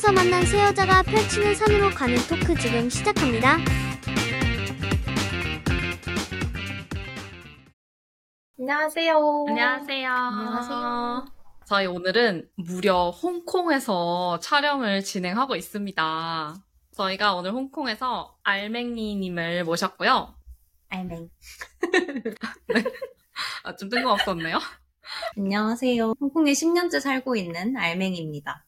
홍콩에서 만난 세 여자가 펼치는 산으로 가는 토크 지금 시작합니다. 안녕하세요. 안녕하세요. 안녕하세요. 저희 오늘은 무려 홍콩에서 촬영을 진행하고 있습니다. 저희가 오늘 홍콩에서 알맹이님을 모셨고요. 알맹. 아, 좀 뜬금없었네요. 안녕하세요. 홍콩에 10년째 살고 있는 알맹이입니다.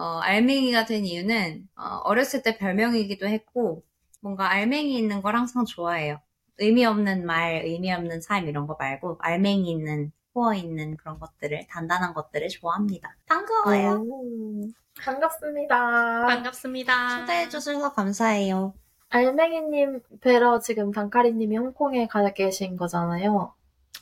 어, 알맹이가 된 이유는 어, 렸을때 별명이기도 했고 뭔가 알맹이 있는 걸 항상 좋아해요. 의미 없는 말, 의미 없는 삶 이런 거 말고 알맹이 있는 코어 있는 그런 것들을 단단한 것들을 좋아합니다. 반가워요. 오, 반갑습니다. 반갑습니다. 초대해 주셔서 감사해요. 알맹이님 뵈러 지금 단카리님이 홍콩에 가 계신 거잖아요.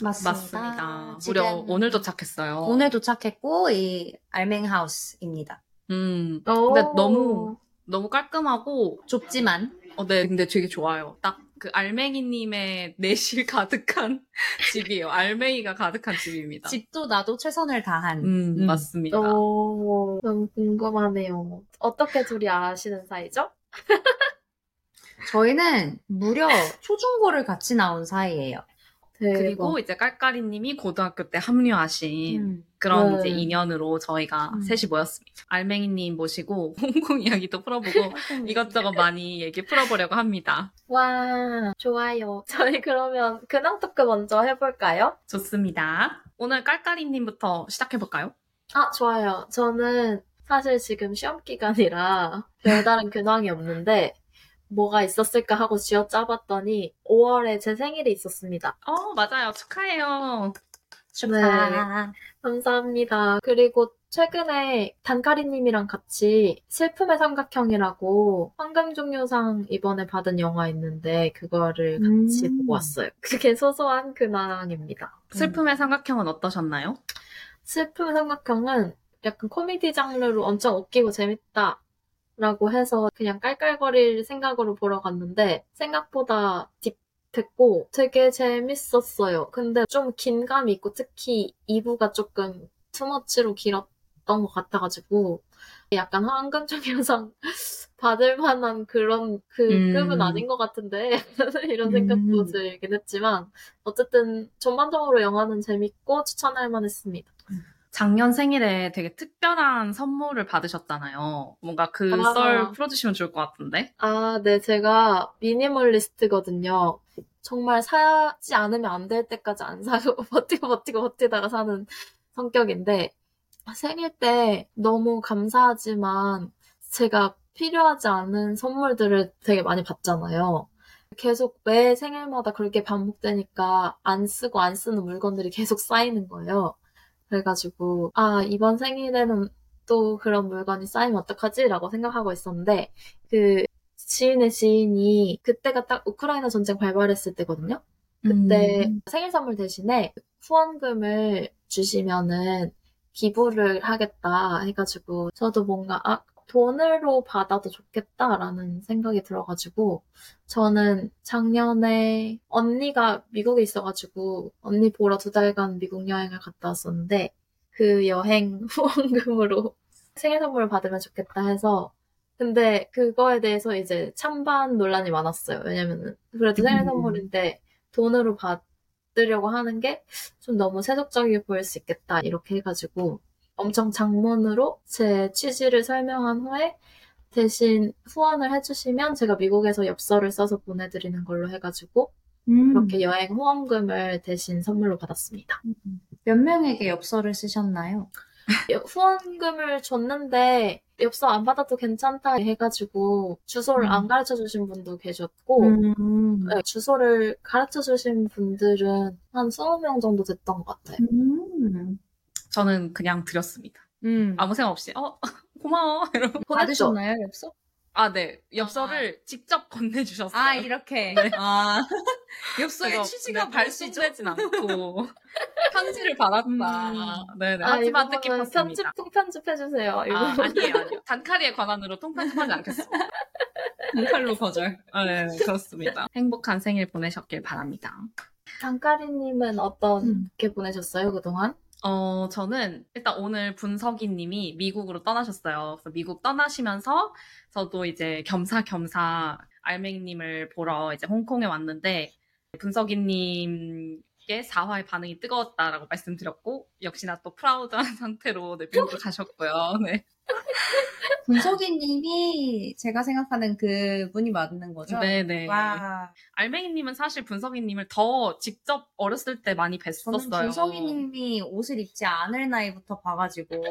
맞습니다. 지금 무려 오늘 도착했어요. 오늘 도착했고 이 알맹 하우스입니다. 음, 오. 근데 너무 너무 깔끔하고 좁지만 어, 네, 근데 되게 좋아요. 딱 그 알맹이님의 내실 가득한 집이에요. 알맹이가 가득한 집입니다. 집도 나도 최선을 다한 음, 음. 맞습니다. 오, 너무 궁금하네요. 어떻게 둘이 아시는 사이죠? 저희는 무려 초중고를 같이 나온 사이예요. 대박. 그리고 이제 깔깔이님이 고등학교 때 합류하신 음. 그런 네. 이제 인연으로 저희가 음. 셋이 모였습니다. 알맹이님 모시고 홍콩 이야기도 풀어보고 이것저것 많이 얘기 풀어보려고 합니다. 와, 좋아요. 저희 그러면 근황 토크 먼저 해볼까요? 좋습니다. 오늘 깔깔이님부터 시작해볼까요? 아, 좋아요. 저는 사실 지금 시험 기간이라 별다른 근황이 없는데 뭐가 있었을까 하고 쥐어짜봤더니 5월에 제 생일이 있었습니다. 어, 맞아요. 축하해요. 축하. 감사합니다. 그리고 최근에 단카리님이랑 같이 슬픔의 삼각형이라고 황금종려상 이번에 받은 영화 있는데 그거를 같이 음. 보고 왔어요. 그게 소소한 근황입니다. 슬픔의 삼각형은 어떠셨나요? 슬픔의 삼각형은 약간 코미디 장르로 엄청 웃기고 재밌다. 라고 해서 그냥 깔깔거릴 생각으로 보러 갔는데 생각보다 딥했고 되게 재밌었어요. 근데 좀 긴감이 있고 특히 2부가 조금 투머치로 길었던 것 같아가지고 약간 황금종려상 받을 만한 그런 그 음. 급은 아닌 것 같은데 이런 생각도 음. 들긴 했지만 어쨌든 전반적으로 영화는 재밌고 추천할 만했습니다. 작년 생일에 되게 특별한 선물을 받으셨잖아요. 뭔가 그 아. 썰 풀어주시면 좋을 것 같은데? 아, 네, 제가 미니멀리스트거든요. 정말 사지 않으면 안 될 때까지 안 사고 버티고 버티고 버티다가 사는 성격인데 생일 때 너무 감사하지만 제가 필요하지 않은 선물들을 되게 많이 받잖아요. 계속 매 생일마다 그렇게 반복되니까 안 쓰고 안 쓰는 물건들이 계속 쌓이는 거예요. 그래가지고 아 이번 생일에는 또 그런 물건이 쌓이면 어떡하지? 라고 생각하고 있었는데 그 지인의 지인이 그때가 딱 우크라이나 전쟁 발발했을 때거든요. 그때 음. 생일 선물 대신에 후원금을 주시면은 기부를 하겠다 해가지고 저도 뭔가 아 돈으로 받아도 좋겠다라는 생각이 들어가지고 저는 작년에 언니가 미국에 있어가지고 언니 보러 두 달간 미국 여행을 갔다 왔었는데 그 여행 후원금으로 생일 선물을 받으면 좋겠다 해서 근데 그거에 대해서 이제 찬반 논란이 많았어요. 왜냐면은 그래도 생일 음. 선물인데 돈으로 받으려고 하는 게 좀 너무 세속적이게 보일 수 있겠다 이렇게 해가지고 엄청 장문으로 제 취지를 설명한 후에 대신 후원을 해주시면 제가 미국에서 엽서를 써서 보내드리는 걸로 해가지고 음. 그렇게 여행 후원금을 대신 선물로 받았습니다. 몇 명에게 엽서를 쓰셨나요? 후원금을 줬는데 엽서 안 받아도 괜찮다 해가지고 주소를 음. 안 가르쳐 주신 분도 계셨고 음. 네, 주소를 가르쳐 주신 분들은 한 20명 정도 됐던 것 같아요. 음. 저는 그냥 드렸습니다. 음. 아무 생각 없이, 어, 고마워. 이러고. 보냈죠? 받으셨나요, 엽서? 아, 네. 엽서를 직접 건네주셨어요. 아, 이렇게. 네. 아. 엽서의 취지가 네? 발송되진 않고 편지를 받았다. 음. 네네. 아, 하지만 뜻깊었습니다. 편집, 통편집해주세요. 이거. 아, 아니에요, 아니에요. 단카리의 권한으로 통편집하지 않겠습니다. 공칼로 거절. 아, 네, 그렇습니다. 행복한 생일 보내셨길 바랍니다. 장까리님은 어떤 음. 게 보내셨어요, 그동안? 어, 저는 일단 오늘 분석이 님이 미국으로 떠나셨어요. 그래서 미국 떠나시면서 저도 이제 겸사겸사 알맹이 님을 보러 이제 홍콩에 왔는데 분석이 님께 4화의 반응이 뜨거웠다라고 말씀드렸고 역시나 또 proud한 상태로 네, 미국을 가셨고요. 네. 분석이님이 제가 생각하는 그 분이 맞는 거죠? 네네. 와, 알맹이 님은 사실 분석이 님을 더 직접 어렸을 때 많이 저는 뵀었어요. 분석이님이 옷을 입지 않을 나이부터 봐가지고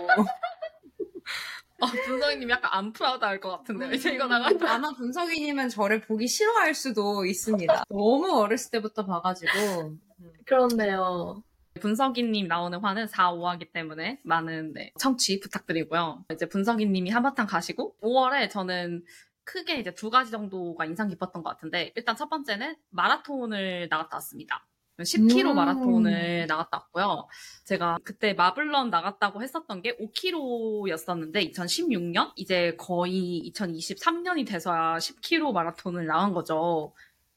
어, 분석이 님 약간 안 proud 할것 같은데요. 이제 이거 나가 아마 분석이님은 저를 보기 싫어할 수도 있습니다. 너무 어렸을 때부터 봐가지고 그렇네요. 분석이님 나오는 화는 4, 5화기 때문에 많은 네, 청취 부탁드리고요. 이제 분석이님이 한바탕 가시고 5월에 저는 크게 이제 두 가지 정도가 인상 깊었던 것 같은데 일단 첫 번째는 마라톤을 나갔다 왔습니다. 10km 음. 마라톤을 나갔다 왔고요. 제가 그때 마블런 나갔다고 했었던 게 5km였었는데 2016년 이제 거의 2023년이 돼서야 10km 마라톤을 나간 거죠.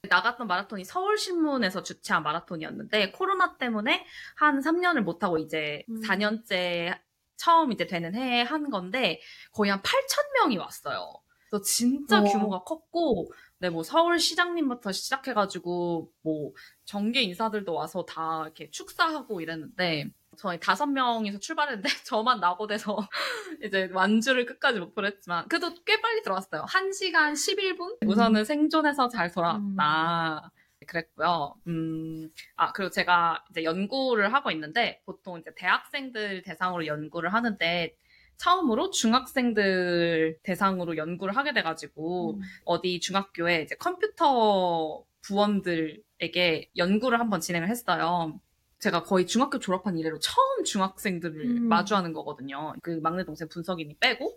나갔던 마라톤이 서울신문에서 주최한 마라톤이었는데 코로나 때문에 한 3년을 못하고 이제 음. 4년째 처음 이제 되는 해에 한 건데 거의 한 8,000명이 왔어요. 그래서 진짜 어. 규모가 컸고 네, 뭐 서울 시장님부터 시작해가지고 뭐 정계 인사들도 와서 다 이렇게 축사하고 이랬는데 저희 다섯 명이서 출발했는데 저만 낙오돼서 이제 완주를 끝까지 목표로 했지만 그래도 꽤 빨리 들어왔어요. 1시간 11분? 우선은 생존해서 잘 돌아왔다. 그랬고요. 음, 아, 그리고 제가 이제 연구를 하고 있는데 보통 이제 대학생들 대상으로 연구를 하는데 처음으로 중학생들 대상으로 연구를 하게 돼가지고 음. 어디 중학교에 이제 컴퓨터 부원들에게 연구를 한번 진행을 했어요. 제가 거의 중학교 졸업한 이래로 처음 중학생들을 음. 마주하는 거거든요. 그 막내 동생 분석이니 빼고.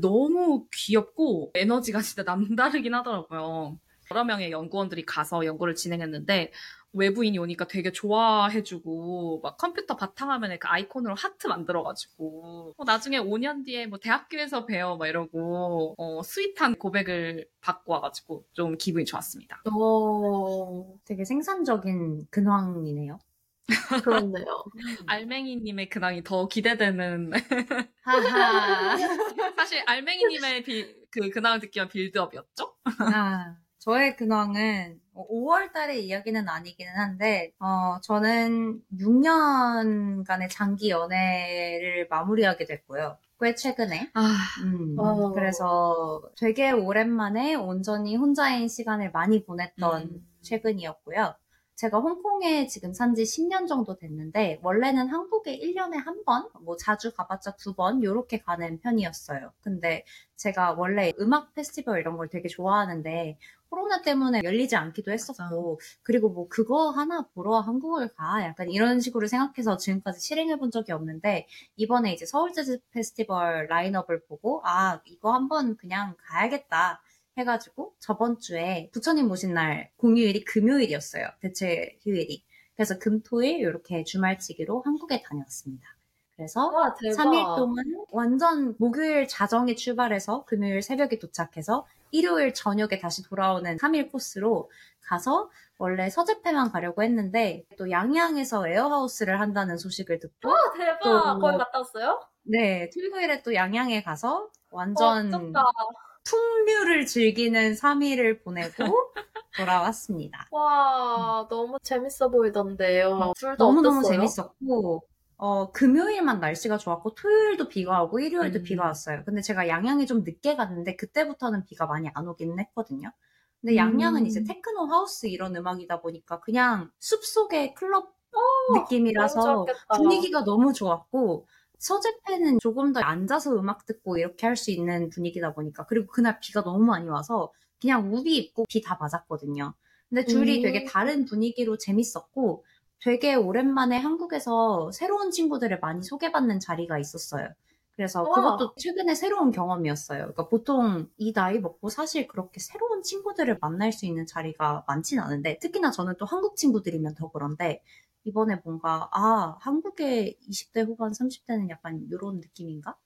너무 귀엽고 에너지가 진짜 남다르긴 하더라고요. 여러 명의 연구원들이 가서 연구를 진행했는데 외부인이 오니까 되게 좋아해주고 막 컴퓨터 바탕화면에 그 아이콘으로 하트 만들어가지고 어, 나중에 5년 뒤에 뭐 대학교에서 봬요 막 이러고 어, sweet한 고백을 받고 와가지고 좀 기분이 좋았습니다. 어, 되게 생산적인 근황이네요. 그렇네요. 알맹이님의 근황이 더 기대되는 하하. 사실 알맹이님의 비- 그 근황을 듣기만 빌드업이었죠? 아, 저의 근황은 5월 달의 이야기는 아니기는 한데, 어, 저는 6년간의 장기 연애를 마무리하게 됐고요. 꽤 최근에. 아 음, 어. 그래서 되게 오랜만에 온전히 혼자인 시간을 많이 보냈던 음. 최근이었고요. 제가 홍콩에 지금 산지 10년 정도 됐는데, 원래는 한국에 1년에 한 번, 뭐 자주 가봤자 두 번, 요렇게 가는 편이었어요. 근데 제가 원래 음악 페스티벌 이런 걸 되게 좋아하는데, 코로나 때문에 열리지 않기도 했었고, 그리고 뭐 그거 하나 보러 한국을 가, 약간 이런 식으로 생각해서 지금까지 실행해 본 적이 없는데, 이번에 이제 서울 재즈 페스티벌 라인업을 보고, 아, 이거 한번 그냥 가야겠다. 해가지고 저번 주에 부처님 모신 날 공휴일이 금요일이었어요. 대체 휴일이. 그래서 금토일 이렇게 주말치기로 한국에 다녀왔습니다. 그래서 와, 대박. 3일 동안 완전 목요일 자정에 출발해서 금요일 새벽에 도착해서 일요일 저녁에 다시 돌아오는 3일 코스로 가서 원래 서재페만 가려고 했는데 또 양양에서 에어하우스를 한다는 소식을 듣고 와, 대박. 또- 거기 갔다 왔어요? 네 토요일에 또 양양에 가서 완전 어쩐다. 풍류를 즐기는 3일을 보내고 돌아왔습니다. 와, 너무 재밌어 보이던데요. 둘다 너무너무 어땠어요? 재밌었고, 어, 금요일만 날씨가 좋았고, 토요일도 비가 오고, 일요일도 음. 비가 왔어요. 근데 제가 양양에 좀 늦게 갔는데, 그때부터는 비가 많이 안 오기는 했거든요. 근데 음. 양양은 이제 테크노 하우스 이런 음악이다 보니까 그냥 숲속의 클럽 너무 느낌이라서 좋았겠다. 분위기가 너무 좋았고, 서재패는 조금 더 앉아서 음악 듣고 이렇게 할 수 있는 분위기다 보니까, 그리고 그날 비가 너무 많이 와서 그냥 우비 입고 비 다 맞았거든요. 근데 둘이 음. 되게 다른 분위기로 재밌었고, 되게 오랜만에 한국에서 새로운 친구들을 많이 소개받는 자리가 있었어요. 그래서 우와. 그것도 최근에 새로운 경험이었어요. 그러니까 보통 이 나이 먹고 사실 그렇게 새로운 친구들을 만날 수 있는 자리가 많진 않은데, 특히나 저는 또 한국 친구들이면 더 그런데, 이번에 뭔가, 아, 한국의 20대 후반, 30대는 약간 이런 느낌인가?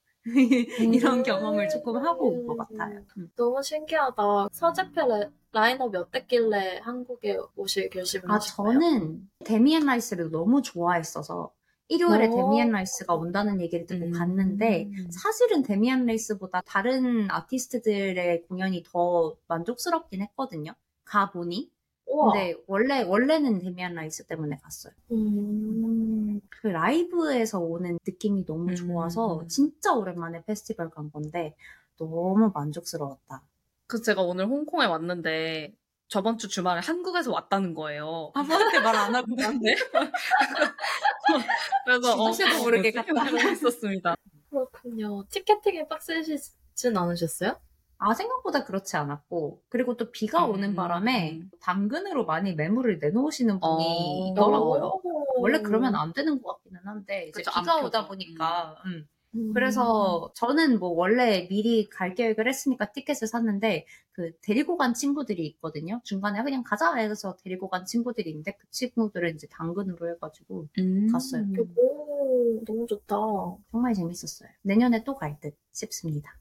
이런 음. 경험을 조금 하고 온 것 같아요. 음. 너무 신기하다. 서재페 레- 라인업이 어땠길래 한국에 오실 결심을 아, 거예요? 저는 데미안 라이스를 너무 좋아했어서 일요일에 오. 데미안 라이스가 온다는 얘기를 듣고 음. 갔는데 사실은 데미안 라이스보다 다른 아티스트들의 공연이 더 만족스럽긴 했거든요. 가보니. 우와. 근데 원래 원래는 데미안 라이스 때문에 갔어요. 음. 그 라이브에서 오는 느낌이 너무 음. 좋아서 진짜 오랜만에 페스티벌 간 건데 너무 만족스러웠다. 그래서 제가 오늘 홍콩에 왔는데 저번 주 주말에 한국에서 왔다는 거예요. 아무한테 말 안 하고 네. 그래서 지도새도 모르게 갔다. 재밌었습니다. 그렇군요. 티켓팅이 빡세시진 않으셨어요? 아 생각보다 그렇지 않았고 그리고 또 비가 음, 오는 바람에 음. 당근으로 많이 매물을 내놓으시는 분이 어. 있더라고요. 오. 원래 그러면 안 되는 것 같기는 한데 이제 그쵸, 비가 안 오다. 보니까 음. 음. 그래서 저는 뭐 원래 미리 갈 계획을 했으니까 티켓을 샀는데 그 데리고 간 친구들이 있거든요. 중간에 그냥 가자 해서 데리고 간 친구들이 있는데 그 친구들은 이제 당근으로 해가지고 갔어요. 오, 너무 좋다. 정말 재밌었어요. 내년에 또 갈 듯 싶습니다.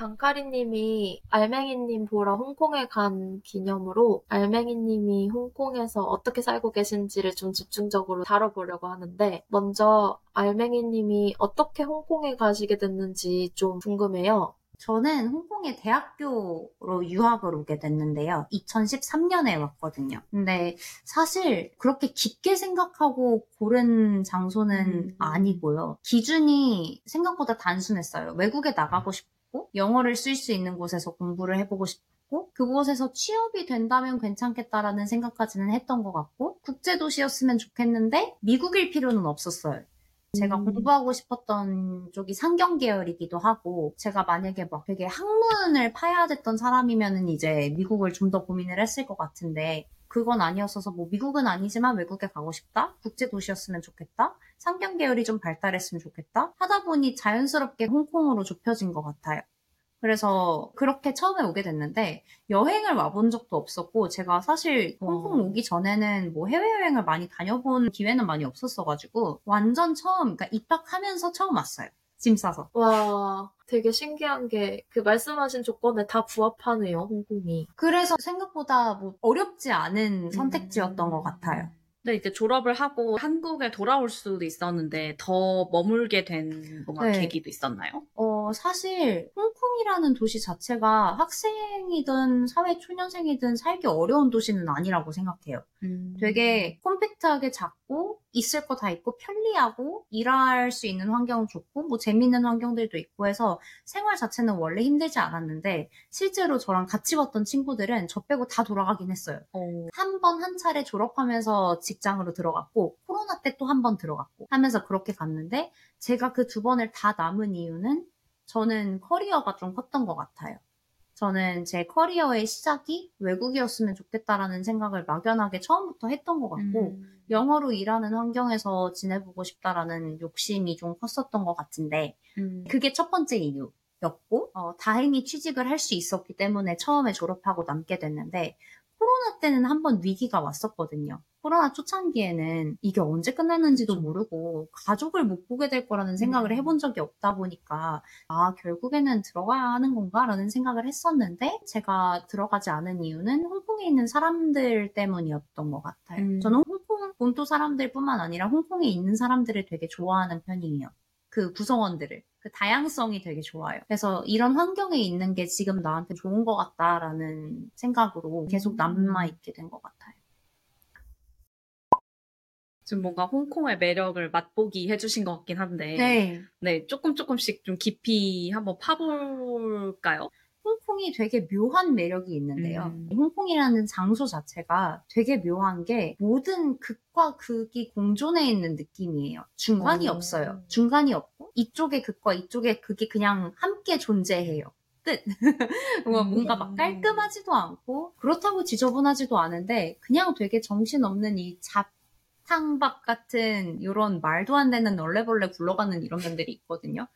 단카리님이 알맹이님 보러 홍콩에 간 기념으로 알맹이님이 홍콩에서 어떻게 살고 계신지를 좀 집중적으로 다뤄보려고 하는데 먼저 알맹이님이 어떻게 홍콩에 가시게 됐는지 좀 궁금해요. 저는 홍콩에 대학교로 유학을 오게 됐는데요. 2013년에 왔거든요. 근데 사실 그렇게 깊게 생각하고 고른 장소는 음. 아니고요. 기준이 생각보다 단순했어요. 외국에 나가고 싶고 영어를 쓸 수 있는 곳에서 공부를 해보고 싶고 그곳에서 취업이 된다면 괜찮겠다라는 생각까지는 했던 것 같고 국제도시였으면 좋겠는데 미국일 필요는 없었어요. 제가 음. 공부하고 싶었던 쪽이 상경 계열이기도 하고, 제가 만약에 막 되게 학문을 파야 됐던 사람이면은 이제 미국을 좀 더 고민을 했을 것 같은데, 그건 아니었어서 뭐 미국은 아니지만 외국에 가고 싶다? 국제 도시였으면 좋겠다? 상경 계열이 좀 발달했으면 좋겠다? 하다 보니 자연스럽게 홍콩으로 좁혀진 것 같아요. 그래서 그렇게 처음에 오게 됐는데 여행을 와본 적도 없었고 제가 사실 홍콩 어. 오기 전에는 뭐 해외여행을 많이 다녀본 기회는 많이 없었어가지고 완전 처음 그러니까 입학하면서 처음 왔어요. 짐 싸서. 와, 되게 신기한 게 그 말씀하신 조건에 다 부합하네요, 홍콩이. 그래서 생각보다 뭐 어렵지 않은 선택지였던 음. 것 같아요. 근데 이제 졸업을 하고 한국에 돌아올 수도 있었는데 더 머물게 된 뭔가 네. 계기도 있었나요? 어, 사실 홍콩이라는 도시 자체가 학생이든 사회 초년생이든 살기 어려운 도시는 아니라고 생각해요. 되게 콤팩트하게 작고 있을 거 다 있고 편리하고 일할 수 있는 환경 좋고 뭐 재밌는 환경들도 있고 해서 생활 자체는 원래 힘들지 않았는데 실제로 저랑 같이 왔던 친구들은 저 빼고 다 돌아가긴 했어요. 어, 한번한 차례 졸업하면서 직장으로 들어갔고 코로나 때 또 한 번 들어갔고 하면서 그렇게 갔는데 제가 그 두 번을 다 남은 이유는 저는 커리어가 좀 컸던 것 같아요. 저는 제 커리어의 시작이 외국이었으면 좋겠다라는 생각을 막연하게 처음부터 했던 것 같고 음. 영어로 일하는 환경에서 지내보고 싶다라는 욕심이 좀 컸었던 것 같은데 음. 그게 첫 번째 이유 였고 어, 다행히 취직을 할 수 있었기 때문에 처음에 졸업하고 남게 됐는데 코로나 때는 한번 위기가 왔었거든요. 코로나 초창기에는 이게 언제 끝났는지도 모르고 가족을 못 보게 될 거라는 생각을 음. 해본 적이 없다 보니까 아 결국에는 들어가야 하는 건가라는 생각을 했었는데 제가 들어가지 않은 이유는 홍콩에 있는 사람들 때문이었던 것 같아요. 음. 저는 홍콩 본토 사람들뿐만 아니라 홍콩에 있는 사람들을 되게 좋아하는 편이에요. 그 구성원들을. 그 다양성이 되게 좋아요. 그래서 이런 환경에 있는 게 지금 나한테 좋은 것 같다라는 생각으로 계속 남아있게 된 것 같아요. 지금 뭔가 홍콩의 매력을 맛보기 해주신 것 같긴 한데 네. 네, 조금 조금씩 좀 깊이 한번 파볼까요? 홍콩이 되게 묘한 매력이 있는데요. 음. 홍콩이라는 장소 자체가 되게 묘한 게 모든 극과 극이 공존해 있는 느낌이에요. 중간이 오. 없어요. 중간이 없고 이쪽의 극과 이쪽의 극이 그냥 함께 존재해요. 끝. 뭔가, 음. 뭔가 막 깔끔하지도 않고 그렇다고 지저분하지도 않은데 그냥 되게 정신없는 이 잡 탕밥 같은 이런 말도 안 되는 널레벌레 굴러가는 이런 면들이 있거든요.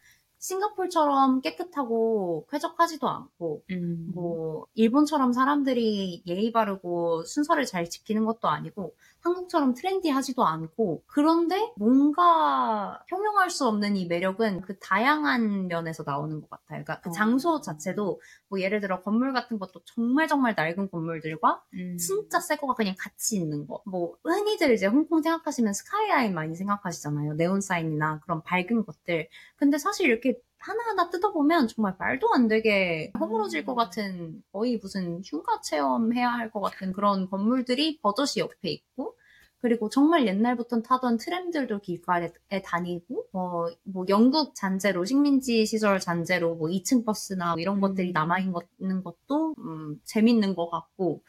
싱가폴처럼 깨끗하고 쾌적하지도 않고 음. 뭐 일본처럼 사람들이 예의 바르고 순서를 잘 지키는 것도 아니고 한국처럼 트렌디하지도 않고 그런데 뭔가 형용할 수 없는 이 매력은 그 다양한 면에서 나오는 것 같아요. 그러니까 그 어. 장소 자체도 뭐 예를 들어 건물 같은 것도 정말 정말 낡은 건물들과 음. 진짜 새 거가 그냥 같이 있는 거. 뭐 흔히들 이제 홍콩 생각하시면 스카이라인 많이 생각하시잖아요. 네온 사인이나 그런 밝은 것들. 근데 사실 이렇게 하나하나 뜯어보면 정말 말도 안 되게 허물어질 것 같은 거의 무슨 휴가 체험해야 할 것 같은 그런 건물들이 버젓이 옆에 있고 그리고 정말 옛날부터 타던 트램들도 길가에 다니고 어, 뭐 영국 잔재로 식민지 시절 잔재로 뭐 2층 버스나 뭐 이런 음. 것들이 남아 있는 것도 음, 재밌는 것 같고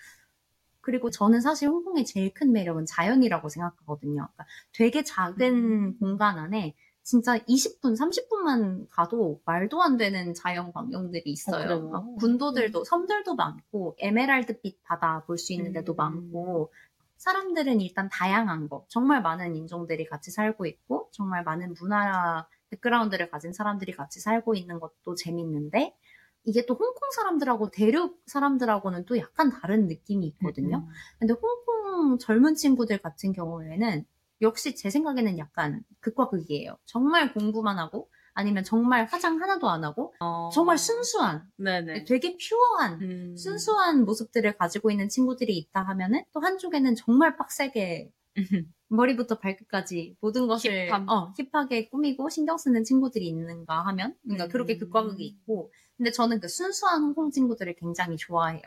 그리고 저는 사실 홍콩의 제일 큰 매력은 자연이라고 생각하거든요. 그러니까 되게 작은 공간 안에 진짜 20분, 30분만 가도 말도 안 되는 자연 광경들이 어, 있어요. 막 군도들도, 섬들도 많고, 에메랄드빛 바다 볼 수 있는 데도 음. 많고, 사람들은 일단 다양한 거, 정말 많은 인종들이 같이 살고 있고, 정말 많은 문화 백그라운드를 가진 사람들이 같이 살고 있는 것도 재밌는데, 이게 또 홍콩 사람들하고 대륙 사람들하고는 또 약간 다른 느낌이 있거든요. 음. 근데 홍콩 젊은 친구들 같은 경우에는 역시 제 생각에는 약간 극과 극이에요. 정말 공부만 하고 아니면 정말 화장 하나도 안 하고 어. 정말 순수한 네네. 되게 퓨어한 음. 순수한 모습들을 가지고 있는 친구들이 있다 하면은 또 한쪽에는 정말 빡세게 머리부터 발끝까지 모든 것을 힙함. 어, 힙하게 꾸미고 신경 쓰는 친구들이 있는가 하면 그러니까 음. 그렇게 극과 극이 있고 근데 저는 그 순수한 홍콩 친구들을 굉장히 좋아해요.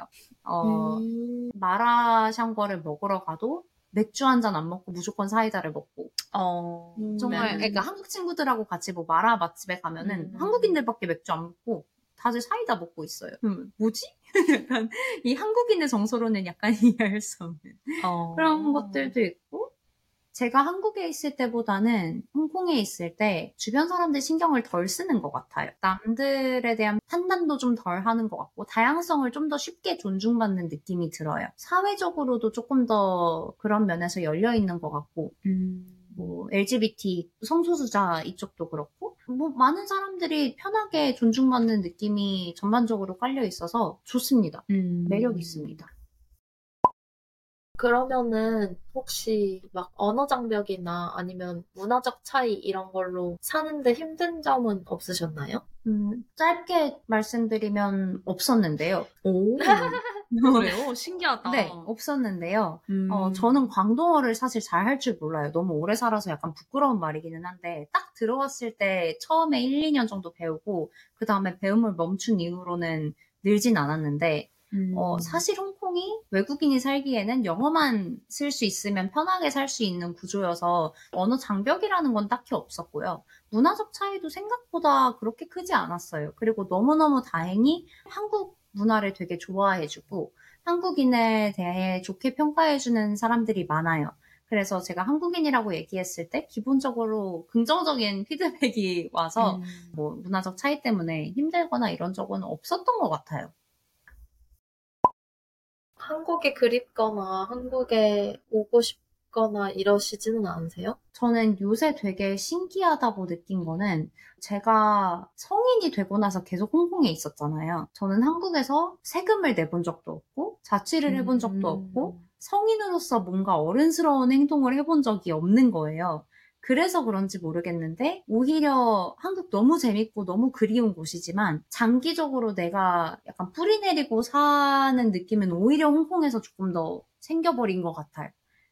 어, 음. 마라샹궈를 먹으러 가도 맥주 한 잔 안 먹고 무조건 사이다를 먹고 어. 음. 정말 네. 그러니까 한국 친구들하고 같이 뭐 마라 맛집에 가면은 음. 한국인들밖에 맥주 안 먹고 다들 사이다 먹고 있어요. 음, 뭐지? 약간 이 한국인의 정서로는 약간 이해할 수 없는 어. 그런 것들도 있고 제가 한국에 있을 때보다는 홍콩에 있을 때 주변 사람들 신경을 덜 쓰는 것 같아요. 남들에 대한 판단도 좀 덜 하는 것 같고 다양성을 좀 더 쉽게 존중받는 느낌이 들어요. 사회적으로도 조금 더 그런 면에서 열려 있는 것 같고 음. 뭐 LGBT 성소수자 이쪽도 그렇고 뭐 많은 사람들이 편하게 존중받는 느낌이 전반적으로 깔려 있어서 좋습니다. 음. 매력 있습니다. 그러면은 혹시 막 언어 장벽이나 아니면 문화적 차이 이런 걸로 사는데 힘든 점은 없으셨나요? 음, 짧게 말씀드리면 없었는데요. 오. 그래요? 신기하다. 네, 없었는데요. 음. 어, 저는 광동어를 사실 잘 할 줄 몰라요. 너무 오래 살아서 약간 부끄러운 말이기는 한데, 딱 들어왔을 때 처음에 1, 2년 정도 배우고, 그 다음에 배움을 멈춘 이후로는 늘진 않았는데, 음. 어, 사실 홍 콩이 외국인이 살기에는 영어만 쓸 수 있으면 편하게 살 수 있는 구조여서 언어 장벽이라는 건 딱히 없었고요. 문화적 차이도 생각보다 그렇게 크지 않았어요. 그리고 너무너무 다행히 한국 문화를 되게 좋아해주고 한국인에 대해 좋게 평가해주는 사람들이 많아요. 그래서 제가 한국인이라고 얘기했을 때 기본적으로 긍정적인 피드백이 와서 음. 뭐 문화적 차이 때문에 힘들거나 이런 적은 없었던 것 같아요. 한국이 그립거나 한국에 오고 싶거나 이러시지는 않으세요? 저는 요새 되게 신기하다고 느낀 거는 제가 성인이 되고 나서 계속 홍콩에 있었잖아요. 저는 한국에서 세금을 내본 적도 없고 자취를 해본 적도 음. 없고 성인으로서 뭔가 어른스러운 행동을 해본 적이 없는 거예요. 그래서 그런지 모르겠는데 오히려 한국 너무 재밌고 너무 그리운 곳이지만 장기적으로 내가 약간 뿌리 내리고 사는 느낌은 오히려 홍콩에서 조금 더 생겨버린 것 같아요.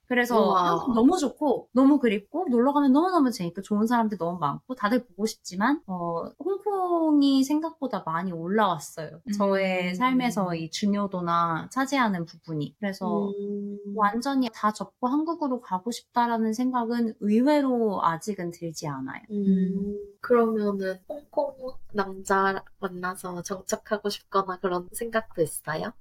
그래서 우와. 너무 좋고 너무 그립고 놀러 가면 너무너무 재밌고 좋은 사람들 너무 많고 다들 보고 싶지만 어, 홍콩이 생각보다 많이 올라왔어요. 저의 음. 삶에서 이 중요도나 차지하는 부분이. 그래서 음. 완전히 다 접고 한국으로 가고 싶다라는 생각은 의외로 아직은 들지 않아요. 음, 그러면은 홍콩 남자 만나서 정착하고 싶거나 그런 생각도 있어요?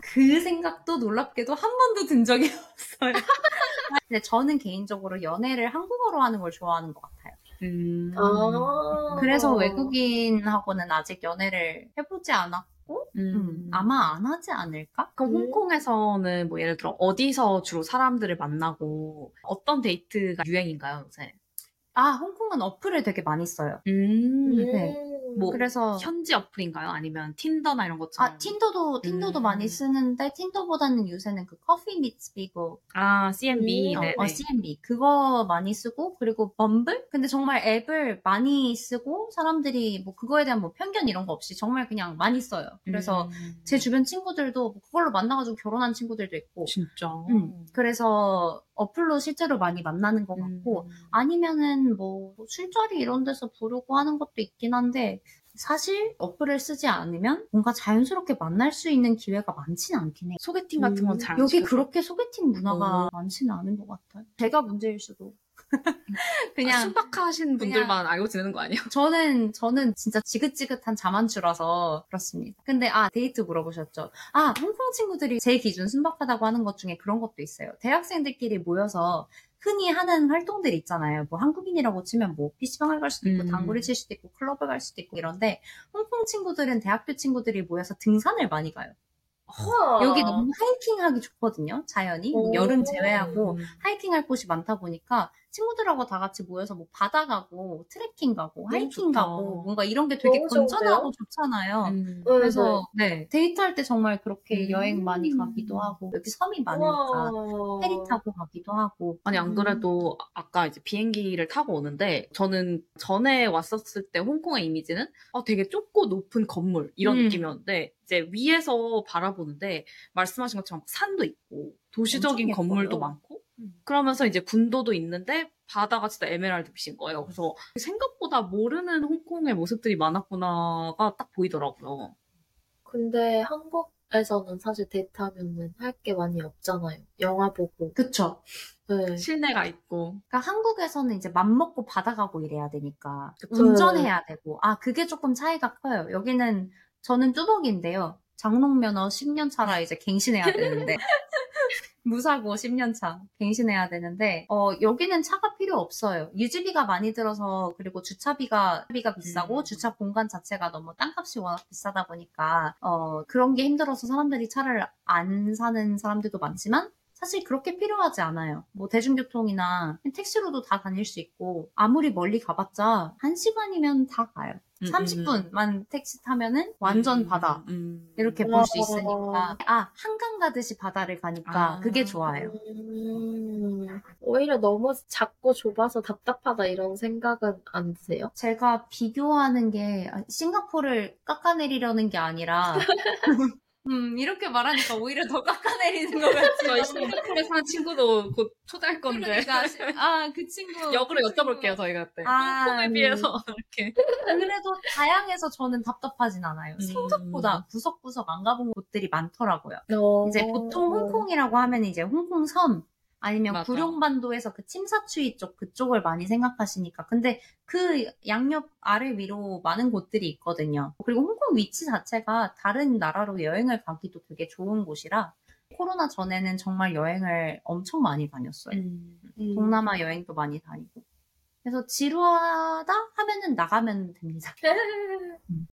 그 생각도 놀랍게도 한 번도 든 적이 없어요. 근데 저는 개인적으로 연애를 한국어로 하는 걸 좋아하는 것 같아요. 음. 아. 그래서 외국인하고는 아직 연애를 해보지 않았고, 음, 아마 안 하지 않을까? 그럼 음. 홍콩에서는 뭐 예를 들어 어디서 주로 사람들을 만나고 어떤 데이트가 유행인가요, 요새? 아, 홍콩은 어플을 되게 많이 써요. 음. 네. 뭐, 그래서 현지 어플인가요? 아니면 틴더나 이런 것처럼? 아, 틴더도 틴더도 음. 많이 쓰는데 틴더보다는 요새는 그 커피 미츠 비고 아, CMB. 음, 네, 어, 네. CMB 그거 많이 쓰고 그리고 범블 근데 정말 앱을 많이 쓰고 사람들이 뭐 그거에 대한 뭐 편견 이런 거 없이 정말 그냥 많이 써요. 그래서 음. 제 주변 친구들도 뭐 그걸로 만나가지고 결혼한 친구들도 있고 진짜. 음, 그래서 어플로 실제로 많이 만나는 것 같고 음. 아니면은 뭐 술자리 이런 데서 부르고 하는 것도 있긴 한데 사실 어플을 쓰지 않으면 뭔가 자연스럽게 만날 수 있는 기회가 많지는 않긴 해요. 소개팅 같은 건 음, 잘. 여기 그렇게 소개팅 문화가 어. 많지는 않은 것 같아요. 제가 문제일 수도. 그냥 순박하신 분들만 알고 지내는 거 아니에요? 저는 저는 진짜 지긋지긋한 자만추라서 그렇습니다. 근데 아 데이트 물어보셨죠? 아 홍콩 친구들이 제 기준 순박하다고 하는 것 중에 그런 것도 있어요. 대학생들끼리 모여서 흔히 하는 활동들 있잖아요. 뭐 한국인이라고 치면 뭐 PC방을 갈 수도 있고 음. 당구를 칠 수도 있고 클럽을 갈 수도 있고 이런데 홍콩 친구들은 대학교 친구들이 모여서 등산을 많이 가요. 우와. 여기 너무 하이킹하기 좋거든요. 자연이 뭐 오. 여름 제외하고 음. 하이킹할 곳이 많다 보니까 친구들하고 다 같이 모여서 뭐 바다 가고 트레킹 가고 하이킹 좋다. 가고 뭔가 이런 게 되게 건전하고 좋은데요? 좋잖아요. 음. 네, 그래서 네 데이트할 때 정말 그렇게 음. 여행 많이 가기도 하고 여기 섬이 많으니까 우와. 페리 타고 가기도 하고 아니 안 음. 그래도 아까 이제 비행기를 타고 오는데 저는 전에 왔었을 때 홍콩의 이미지는 어, 되게 좁고 높은 건물 이런 음. 느낌이었는데 이제 위에서 바라보는데 말씀하신 것처럼 산도 있고 도시적인 건물도 예뻐요. 많고 음. 그러면서 이제 군도도 있는데 바다가 진짜 에메랄드 빛인 거예요. 그래서 생각보다 모르는 홍콩의 모습들이 많았구나가 딱 보이더라고요. 근데 한국에서는 사실 데이트하면은 할 게 많이 없잖아요. 영화 보고. 그쵸. 네. 실내가 있고 그러니까 한국에서는 이제 맘 먹고 바다 가고 이래야 되니까 그쵸. 운전해야 되고 아 그게 조금 차이가 커요. 여기는 저는 뚜벅인데요. 장롱면허 10년 차라 이제 갱신해야 되는데 무사고 10년 차 갱신해야 되는데 어 여기는 차가 필요 없어요. 유지비가 많이 들어서 그리고 주차비가 비가 비싸고 음. 주차 공간 자체가 너무 땅값이 워낙 비싸다 보니까 어 그런 게 힘들어서 사람들이 차를 안 사는 사람들도 많지만 사실 그렇게 필요하지 않아요. 뭐 대중교통이나 택시로도 다 다닐 수 있고 아무리 멀리 가봤자 1시간이면 다 가요. 음, 30분만 택시 타면은 완전 음, 바다 음. 이렇게 볼 수 있으니까 아 한강 가듯이 바다를 가니까 아. 그게 좋아요. 음, 오히려 너무 작고 좁아서 답답하다 이런 생각은 안 드세요? 제가 비교하는 게 아, 싱가포르를 깎아내리려는 게 아니라 음 이렇게 말하니까 오히려 더 깎아내리는 것 저희 같아요. 싱가포르에 사는 친구도 곧 초대할 건데 그러니까 아 그 친구 역으로 그 친구. 여쭤볼게요 저희가 그때 아, 홍콩에 음. 비해서 이렇게 그래도 다양해서 저는 답답하진 않아요. 음. 생각보다 구석구석 안 가본 곳들이 많더라고요. 어... 이제 보통 홍콩이라고 하면 이제 홍콩 섬 아니면 맞아. 구룡반도에서 그 침사추이 쪽 그쪽을 많이 생각하시니까 근데 그 양옆 아래 위로 많은 곳들이 있거든요. 그리고 홍콩 위치 자체가 다른 나라로 여행을 가기도 되게 좋은 곳이라 코로나 전에는 정말 여행을 엄청 많이 다녔어요. 음. 음. 동남아 여행도 많이 다니고. 그래서 지루하다 하면은 나가면 됩니다.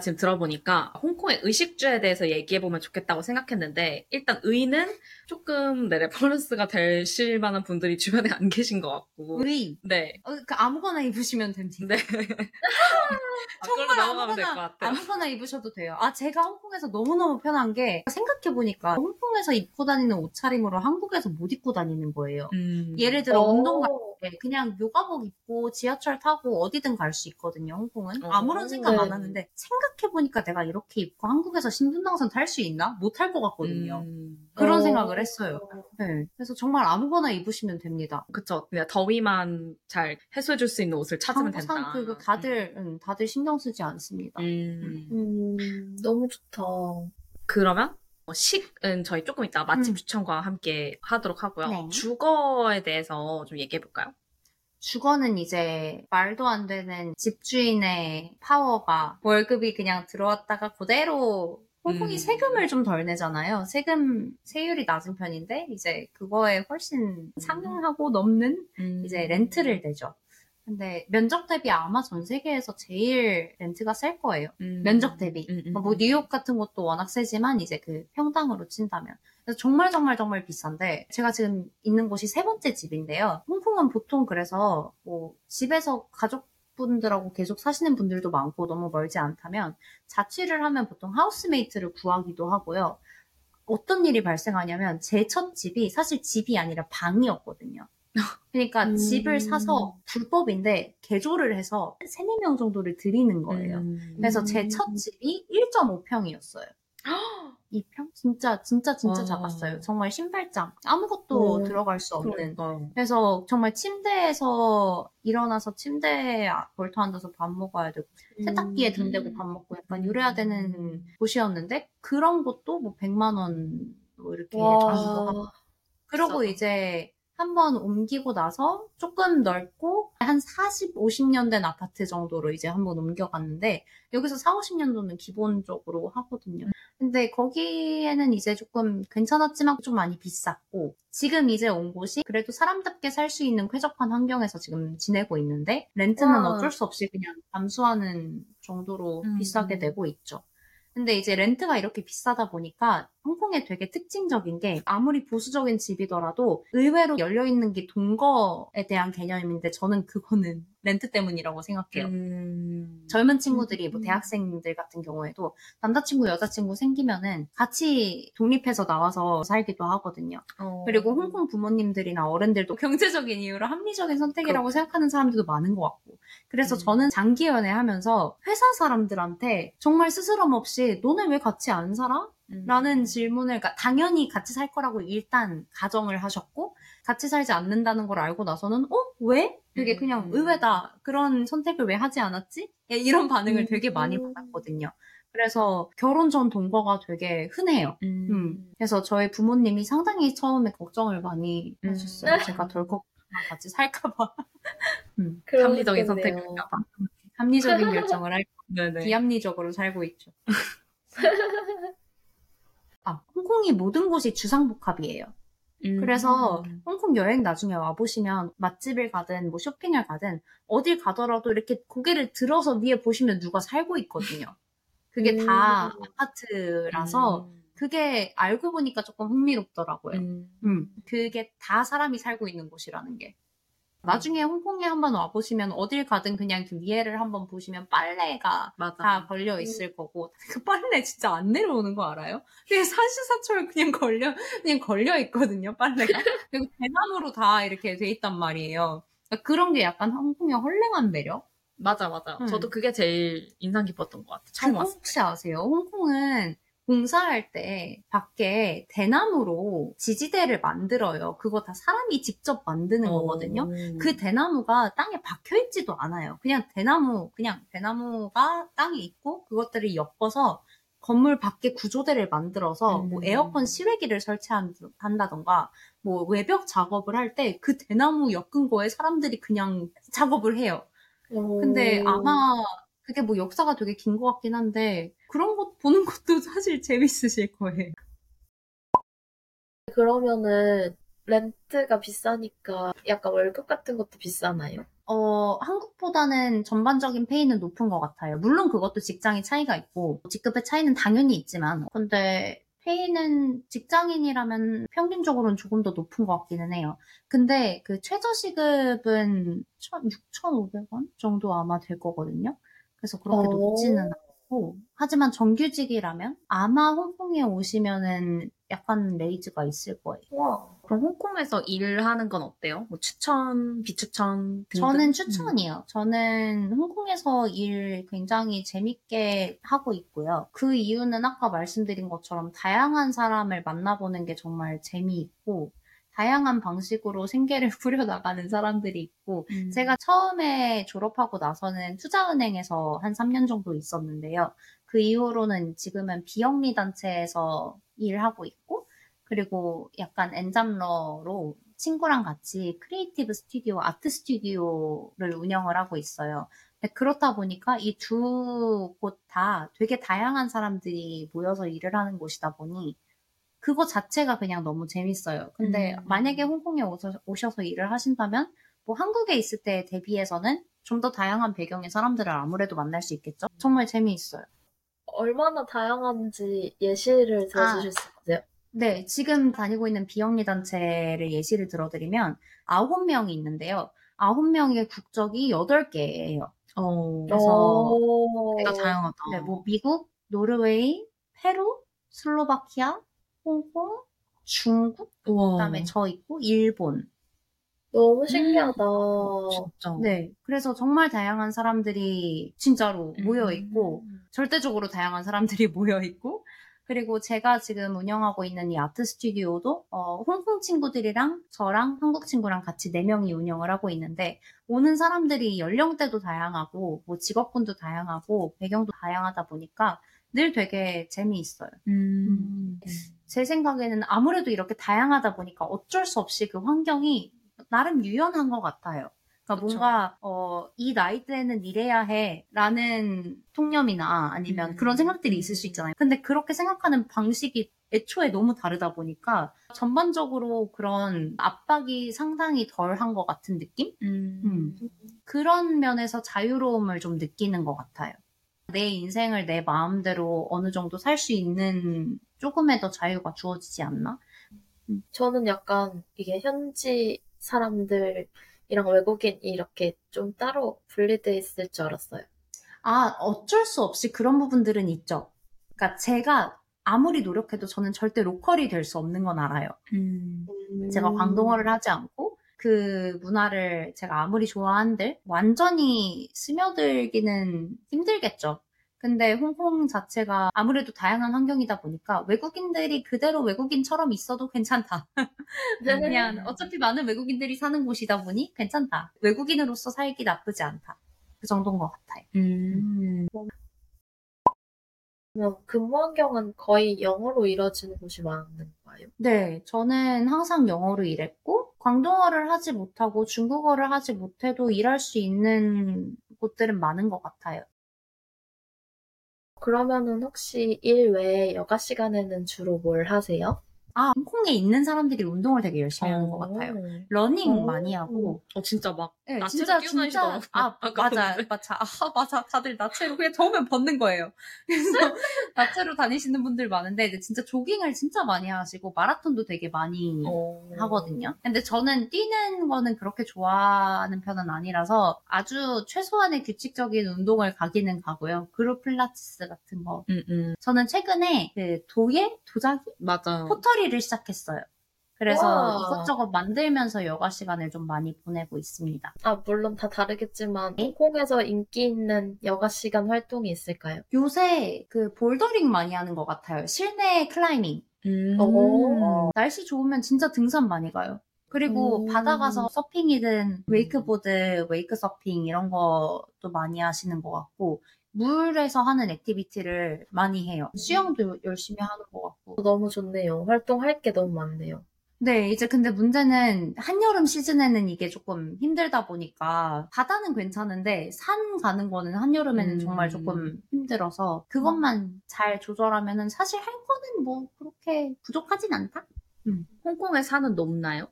지금 들어보니까 홍콩의 의식주에 대해서 얘기해보면 좋겠다고 생각했는데 일단 의는 조금 네, reference가 되실 만한 분들이 주변에 안 계신 것 같고 의 네. 어, 그 아무거나 입으시면 됩니다. 네. 정말 넘어가면 될것 같아요. 아무거나 입으셔도 돼요. 아, 제가 홍콩에서 너무너무 편한 게, 생각해보니까, 홍콩에서 입고 다니는 옷차림으로 한국에서 못 입고 다니는 거예요. 음. 예를 들어, 어. 운동 갈 때, 그냥 요가복 입고 지하철 타고 어디든 갈 수 있거든요, 홍콩은. 어. 아무런 생각 네. 안 하는데, 생각해 보니까 내가 이렇게 입고 한국에서 신분당선 탈 수 있나? 못 탈 것 같거든요. 음. 그런 어. 생각을 했어요. 네. 그래서 정말 아무거나 입으시면 됩니다. 그쵸. 그냥 더위만 잘 해소해줄 수 있는 옷을 찾으면 한국 된다. 사람, 그리고 다들, 응, 다들 신경 쓰지 않습니다. 음. 음, 너무 좋다. 그러면 어, 식은 저희 조금 이따 맛집 음. 추천과 함께 하도록 하고요. 네. 주거에 대해서 좀 얘기해 볼까요? 주거는 이제 말도 안 되는 집주인의 파워가 월급이 그냥 들어왔다가 그대로 홍콩이 음. 세금을 좀 덜 내잖아요. 세금 세율이 낮은 편인데 이제 그거에 훨씬 상응하고 넘는 음. 이제 렌트를 내죠. 근데 면적 대비 아마 전 세계에서 제일 렌트가 셀 거예요. 음. 면적 대비. 음, 음, 뭐 뉴욕 같은 것도 워낙 세지만 이제 그 평당으로 친다면. 그래서 정말 정말 정말 비싼데 제가 지금 있는 곳이 세 번째 집인데요. 홍콩은 보통 그래서 뭐 집에서 가족 분들하고 계속 사시는 분들도 많고 너무 멀지 않다면 자취를 하면 보통 하우스메이트를 구하기도 하고요. 어떤 일이 발생하냐면 제 첫 집이 사실 집이 아니라 방이었거든요. 그러니까 음. 집을 사서 불법인데 개조를 해서 3, 4명 정도를 드리는 거예요. 음. 그래서 제 첫 집이 1.5평이었어요. 2평? 진짜 진짜 진짜 와. 작았어요. 정말 신발장 아무것도 오. 들어갈 수 없는. 그러니까. 그래서 정말 침대에서 일어나서 침대에 걸터 앉아서 밥 먹어야 되고 세탁기에 등 대고 밥 먹고 약간 이래야 되는 곳이었는데 그런 곳도 뭐 100만 원 뭐 이렇게. 그러고 비싸다. 이제 한번 옮기고 나서 조금 넓고 한 40, 50년 된 아파트 정도로 이제 한번 옮겨갔는데 여기서 4, 50년도는 기본적으로 하거든요. 근데 거기에는 이제 조금 괜찮았지만 좀 많이 비쌌고 지금 이제 온 곳이 그래도 사람답게 살 수 있는 쾌적한 환경에서 지금 지내고 있는데 렌트는 와. 어쩔 수 없이 그냥 감수하는 정도로 음. 비싸게 내고 있죠. 근데 이제 렌트가 이렇게 비싸다 보니까 홍콩에 되게 특징적인 게 아무리 보수적인 집이더라도 의외로 열려있는 게 동거에 대한 개념인데 저는 그거는 렌트 때문이라고 생각해요. 음. 젊은 친구들이 뭐 음. 대학생들 같은 경우에도 남자친구, 여자친구 생기면은 같이 독립해서 나와서 살기도 하거든요. 어. 그리고 홍콩 부모님들이나 어른들도 경제적인 이유로 합리적인 선택이라고 생각하는 사람들도 많은 것 같고. 그래서 음. 저는 장기 연애하면서 회사 사람들한테 정말 스스럼 없이 너네 왜 같이 안 살아? 음. 라는 질문을 그러니까 당연히 같이 살 거라고 일단 가정을 하셨고 같이 살지 않는다는 걸 알고 나서는 어? 왜? 되게 음. 그냥 의외다. 그런 선택을 왜 하지 않았지? 예, 이런 반응을 음. 되게 많이 받았거든요. 그래서 결혼 전 동거가 되게 흔해요. 음. 음. 그래서 저희 부모님이 상당히 처음에 걱정을 많이 음. 하셨어요. 제가 덜컥 같이 살까봐. 음. 합리적인 그러겠네요. 선택인가 봐. 합리적인 결정을 할 네네. 비합리적으로 살고 있죠. 아, 홍콩이 모든 곳이 주상복합이에요. 음. 그래서 홍콩 여행 나중에 와보시면 맛집을 가든 뭐 쇼핑을 가든 어딜 가더라도 이렇게 고개를 들어서 위에 보시면 누가 살고 있거든요. 그게 다 음. 아파트라서 음. 그게 알고 보니까 조금 흥미롭더라고요. 음. 음, 그게 다 사람이 살고 있는 곳이라는 게. 나중에 홍콩에 한번 와보시면 어딜 가든 그냥 그 위에를 한번 보시면 빨래가 맞아. 다 걸려 있을 거고 그 빨래 진짜 안 내려오는 거 알아요? 그냥 사시사철 그냥 걸려 그냥 걸려 있거든요 빨래가 그리고 대나무로 다 이렇게 돼 있단 말이에요. 그러니까 그런 게 약간 홍콩의 헐랭한 매력. 맞아, 맞아. 음. 저도 그게 제일 인상 깊었던 것 같아. 처음 그거 왔을 때. 혹시 아세요? 홍콩은 공사할 때 밖에 대나무로 지지대를 만들어요. 그거 다 사람이 직접 만드는 거거든요. 어. 그 대나무가 땅에 박혀 있지도 않아요. 그냥 대나무, 그냥 대나무가 땅에 있고 그것들을 엮어서 건물 밖에 구조대를 만들어서 뭐 음. 에어컨 실외기를 설치한다던가 뭐 외벽 작업을 할 때 그 대나무 엮은 거에 사람들이 그냥 작업을 해요. 근데 오. 아마 그게 뭐 역사가 되게 긴 것 같긴 한데 그런 것 보는 것도 사실 재밌으실 거예요. 그러면은 렌트가 비싸니까 약간 월급 같은 것도 비싸나요? 어, 한국보다는 전반적인 페이는 높은 것 같아요. 물론 그것도 직장의 차이가 있고, 직급의 차이는 당연히 있지만, 근데 페이는 직장인이라면 평균적으로는 조금 더 높은 것 같기는 해요. 근데 그 최저시급은 6,500원 정도 아마 될 거거든요. 그래서 그렇게 오. 높지는 않고, 하지만 정규직이라면 아마 홍콩에 오시면은 약간 레이즈가 있을 거예요. 와. 그럼 홍콩에서 일하는 건 어때요? 뭐 추천, 비추천 등등? 저는 추천이요. 저는 홍콩에서 일 굉장히 재밌게 하고 있고요. 그 이유는 아까 말씀드린 것처럼 다양한 사람을 만나보는 게 정말 재미있고, 다양한 방식으로 생계를 꾸려나가는 사람들이 있고, 음. 제가 처음에 졸업하고 나서는 투자은행에서 한 3년 정도 있었는데요. 그 이후로는 지금은 비영리 단체에서 일하고 있고, 그리고 약간 엔잡러로 친구랑 같이 creative studio, art studio를 운영을 하고 있어요. 그렇다 보니까 이 두 곳 다 되게 다양한 사람들이 모여서 일을 하는 곳이다 보니 그거 자체가 그냥 너무 재밌어요. 근데 음. 만약에 홍콩에 오셔, 오셔서 일을 하신다면 뭐 한국에 있을 때 대비해서는 좀 더 다양한 배경의 사람들을 아무래도 만날 수 있겠죠. 정말 재미있어요. 얼마나 다양한지 예시를 들어주실 수 있어요? 네, 지금 다니고 있는 비영리 단체를 예시를 들어드리면 아홉 명이 있는데요. 아홉 명의 국적이 여덟 개예요. 어. 그래서 오. 진짜 다양하다. 네, 뭐 미국, 노르웨이, 페루, 슬로바키아, 홍콩, 중국, 우와. 그다음에 저 있고 일본. 너무 신기하다. 진짜. 네, 그래서 정말 다양한 사람들이 진짜로 모여 있고 음. 절대적으로 다양한 사람들이 모여 있고 그리고 제가 지금 운영하고 있는 이 아트 스튜디오도 어, 홍콩 친구들이랑 저랑 한국 친구랑 같이 네 명이 운영을 하고 있는데 오는 사람들이 연령대도 다양하고 뭐 직업군도 다양하고 배경도 다양하다 보니까 늘 되게 재미있어요. 음. 제 생각에는 아무래도 이렇게 다양하다 보니까 어쩔 수 없이 그 환경이 나름 유연한 것 같아요. 그러니까 그쵸. 뭔가 어, 이 나이 때는 이래야 해라는 통념이나 아니면 음. 그런 생각들이 있을 수 있잖아요. 근데 그렇게 생각하는 방식이 애초에 너무 다르다 보니까 전반적으로 그런 압박이 상당히 덜한 것 같은 느낌? 음. 그런 면에서 자유로움을 좀 느끼는 것 같아요. 내 인생을 내 마음대로 어느 정도 살 수 있는 조금의 더 자유가 주어지지 않나? 저는 약간 이게 현지 사람들이랑 외국인이 이렇게 좀 따로 분리돼 있을 줄 알았어요. 아, 어쩔 수 없이 그런 부분들은 있죠. 그러니까 제가 아무리 노력해도 저는 절대 로컬이 될 수 없는 건 알아요. 음. 제가 광동어를 하지 않고 그 문화를 제가 아무리 좋아한들 완전히 스며들기는 힘들겠죠. 근데 홍콩 자체가 아무래도 다양한 환경이다 보니까 외국인들이 그대로 외국인처럼 있어도 괜찮다. 그냥 어차피 많은 외국인들이 사는 곳이다 보니 괜찮다. 외국인으로서 살기 나쁘지 않다. 그 정도인 것 같아요. 음. 그러면 근무 환경은 거의 영어로 이루어지는 곳이 많은 거예요? 네, 저는 항상 영어로 일했고, 광동어를 하지 못하고 중국어를 하지 못해도 일할 수 있는 곳들은 많은 것 같아요. 그러면은 혹시 일 외에 여가 시간에는 주로 뭘 하세요? 아, 홍콩에 있는 사람들이 운동을 되게 열심히 하는 것 같아요. 러닝 오. 많이 하고. 어, 진짜 막. 네, 나체로 진짜, 뛰어다니시더라고요. 진짜. 아, 맞아. 맞아. 아, 맞아. 다들 나체로 그냥 더우면 벗는 거예요. 그래서 나체로 다니시는 분들 많은데, 근데 진짜 조깅을 진짜 많이 하시고, 마라톤도 되게 많이 어. 하거든요. 근데 저는 뛰는 거는 그렇게 좋아하는 편은 아니라서 아주 최소한의 규칙적인 운동을 가기는 가고요. 그룹 필라테스 같은 거. 음, 음. 저는 최근에 그 도예? 도자기? 맞아요. pottery를 시작했어요. 그래서 와. 이것저것 만들면서 여가 시간을 좀 많이 보내고 있습니다. 아, 물론 다 다르겠지만, 네? 홍콩에서 인기 있는 여가 시간 활동이 있을까요? 요새 그 bouldering 많이 하는 것 같아요. 실내 클라이밍. 음. 오. 날씨 좋으면 진짜 등산 많이 가요. 그리고 음. 바다 가서 서핑이든 wakeboard, wake surfing 이런 것도 많이 하시는 것 같고 물에서 하는 activity를 많이 해요. 수영도 열심히 하는 것 같고. 너무 좋네요. 활동할 게 너무 많네요. 네, 이제 근데 문제는 한여름 시즌에는 이게 조금 힘들다 보니까 바다는 괜찮은데 산 가는 거는 한여름에는 음. 정말 조금 힘들어서 그것만 잘 조절하면은 사실 할 거는 뭐 그렇게 부족하진 않다? 홍콩의 산은 높나요?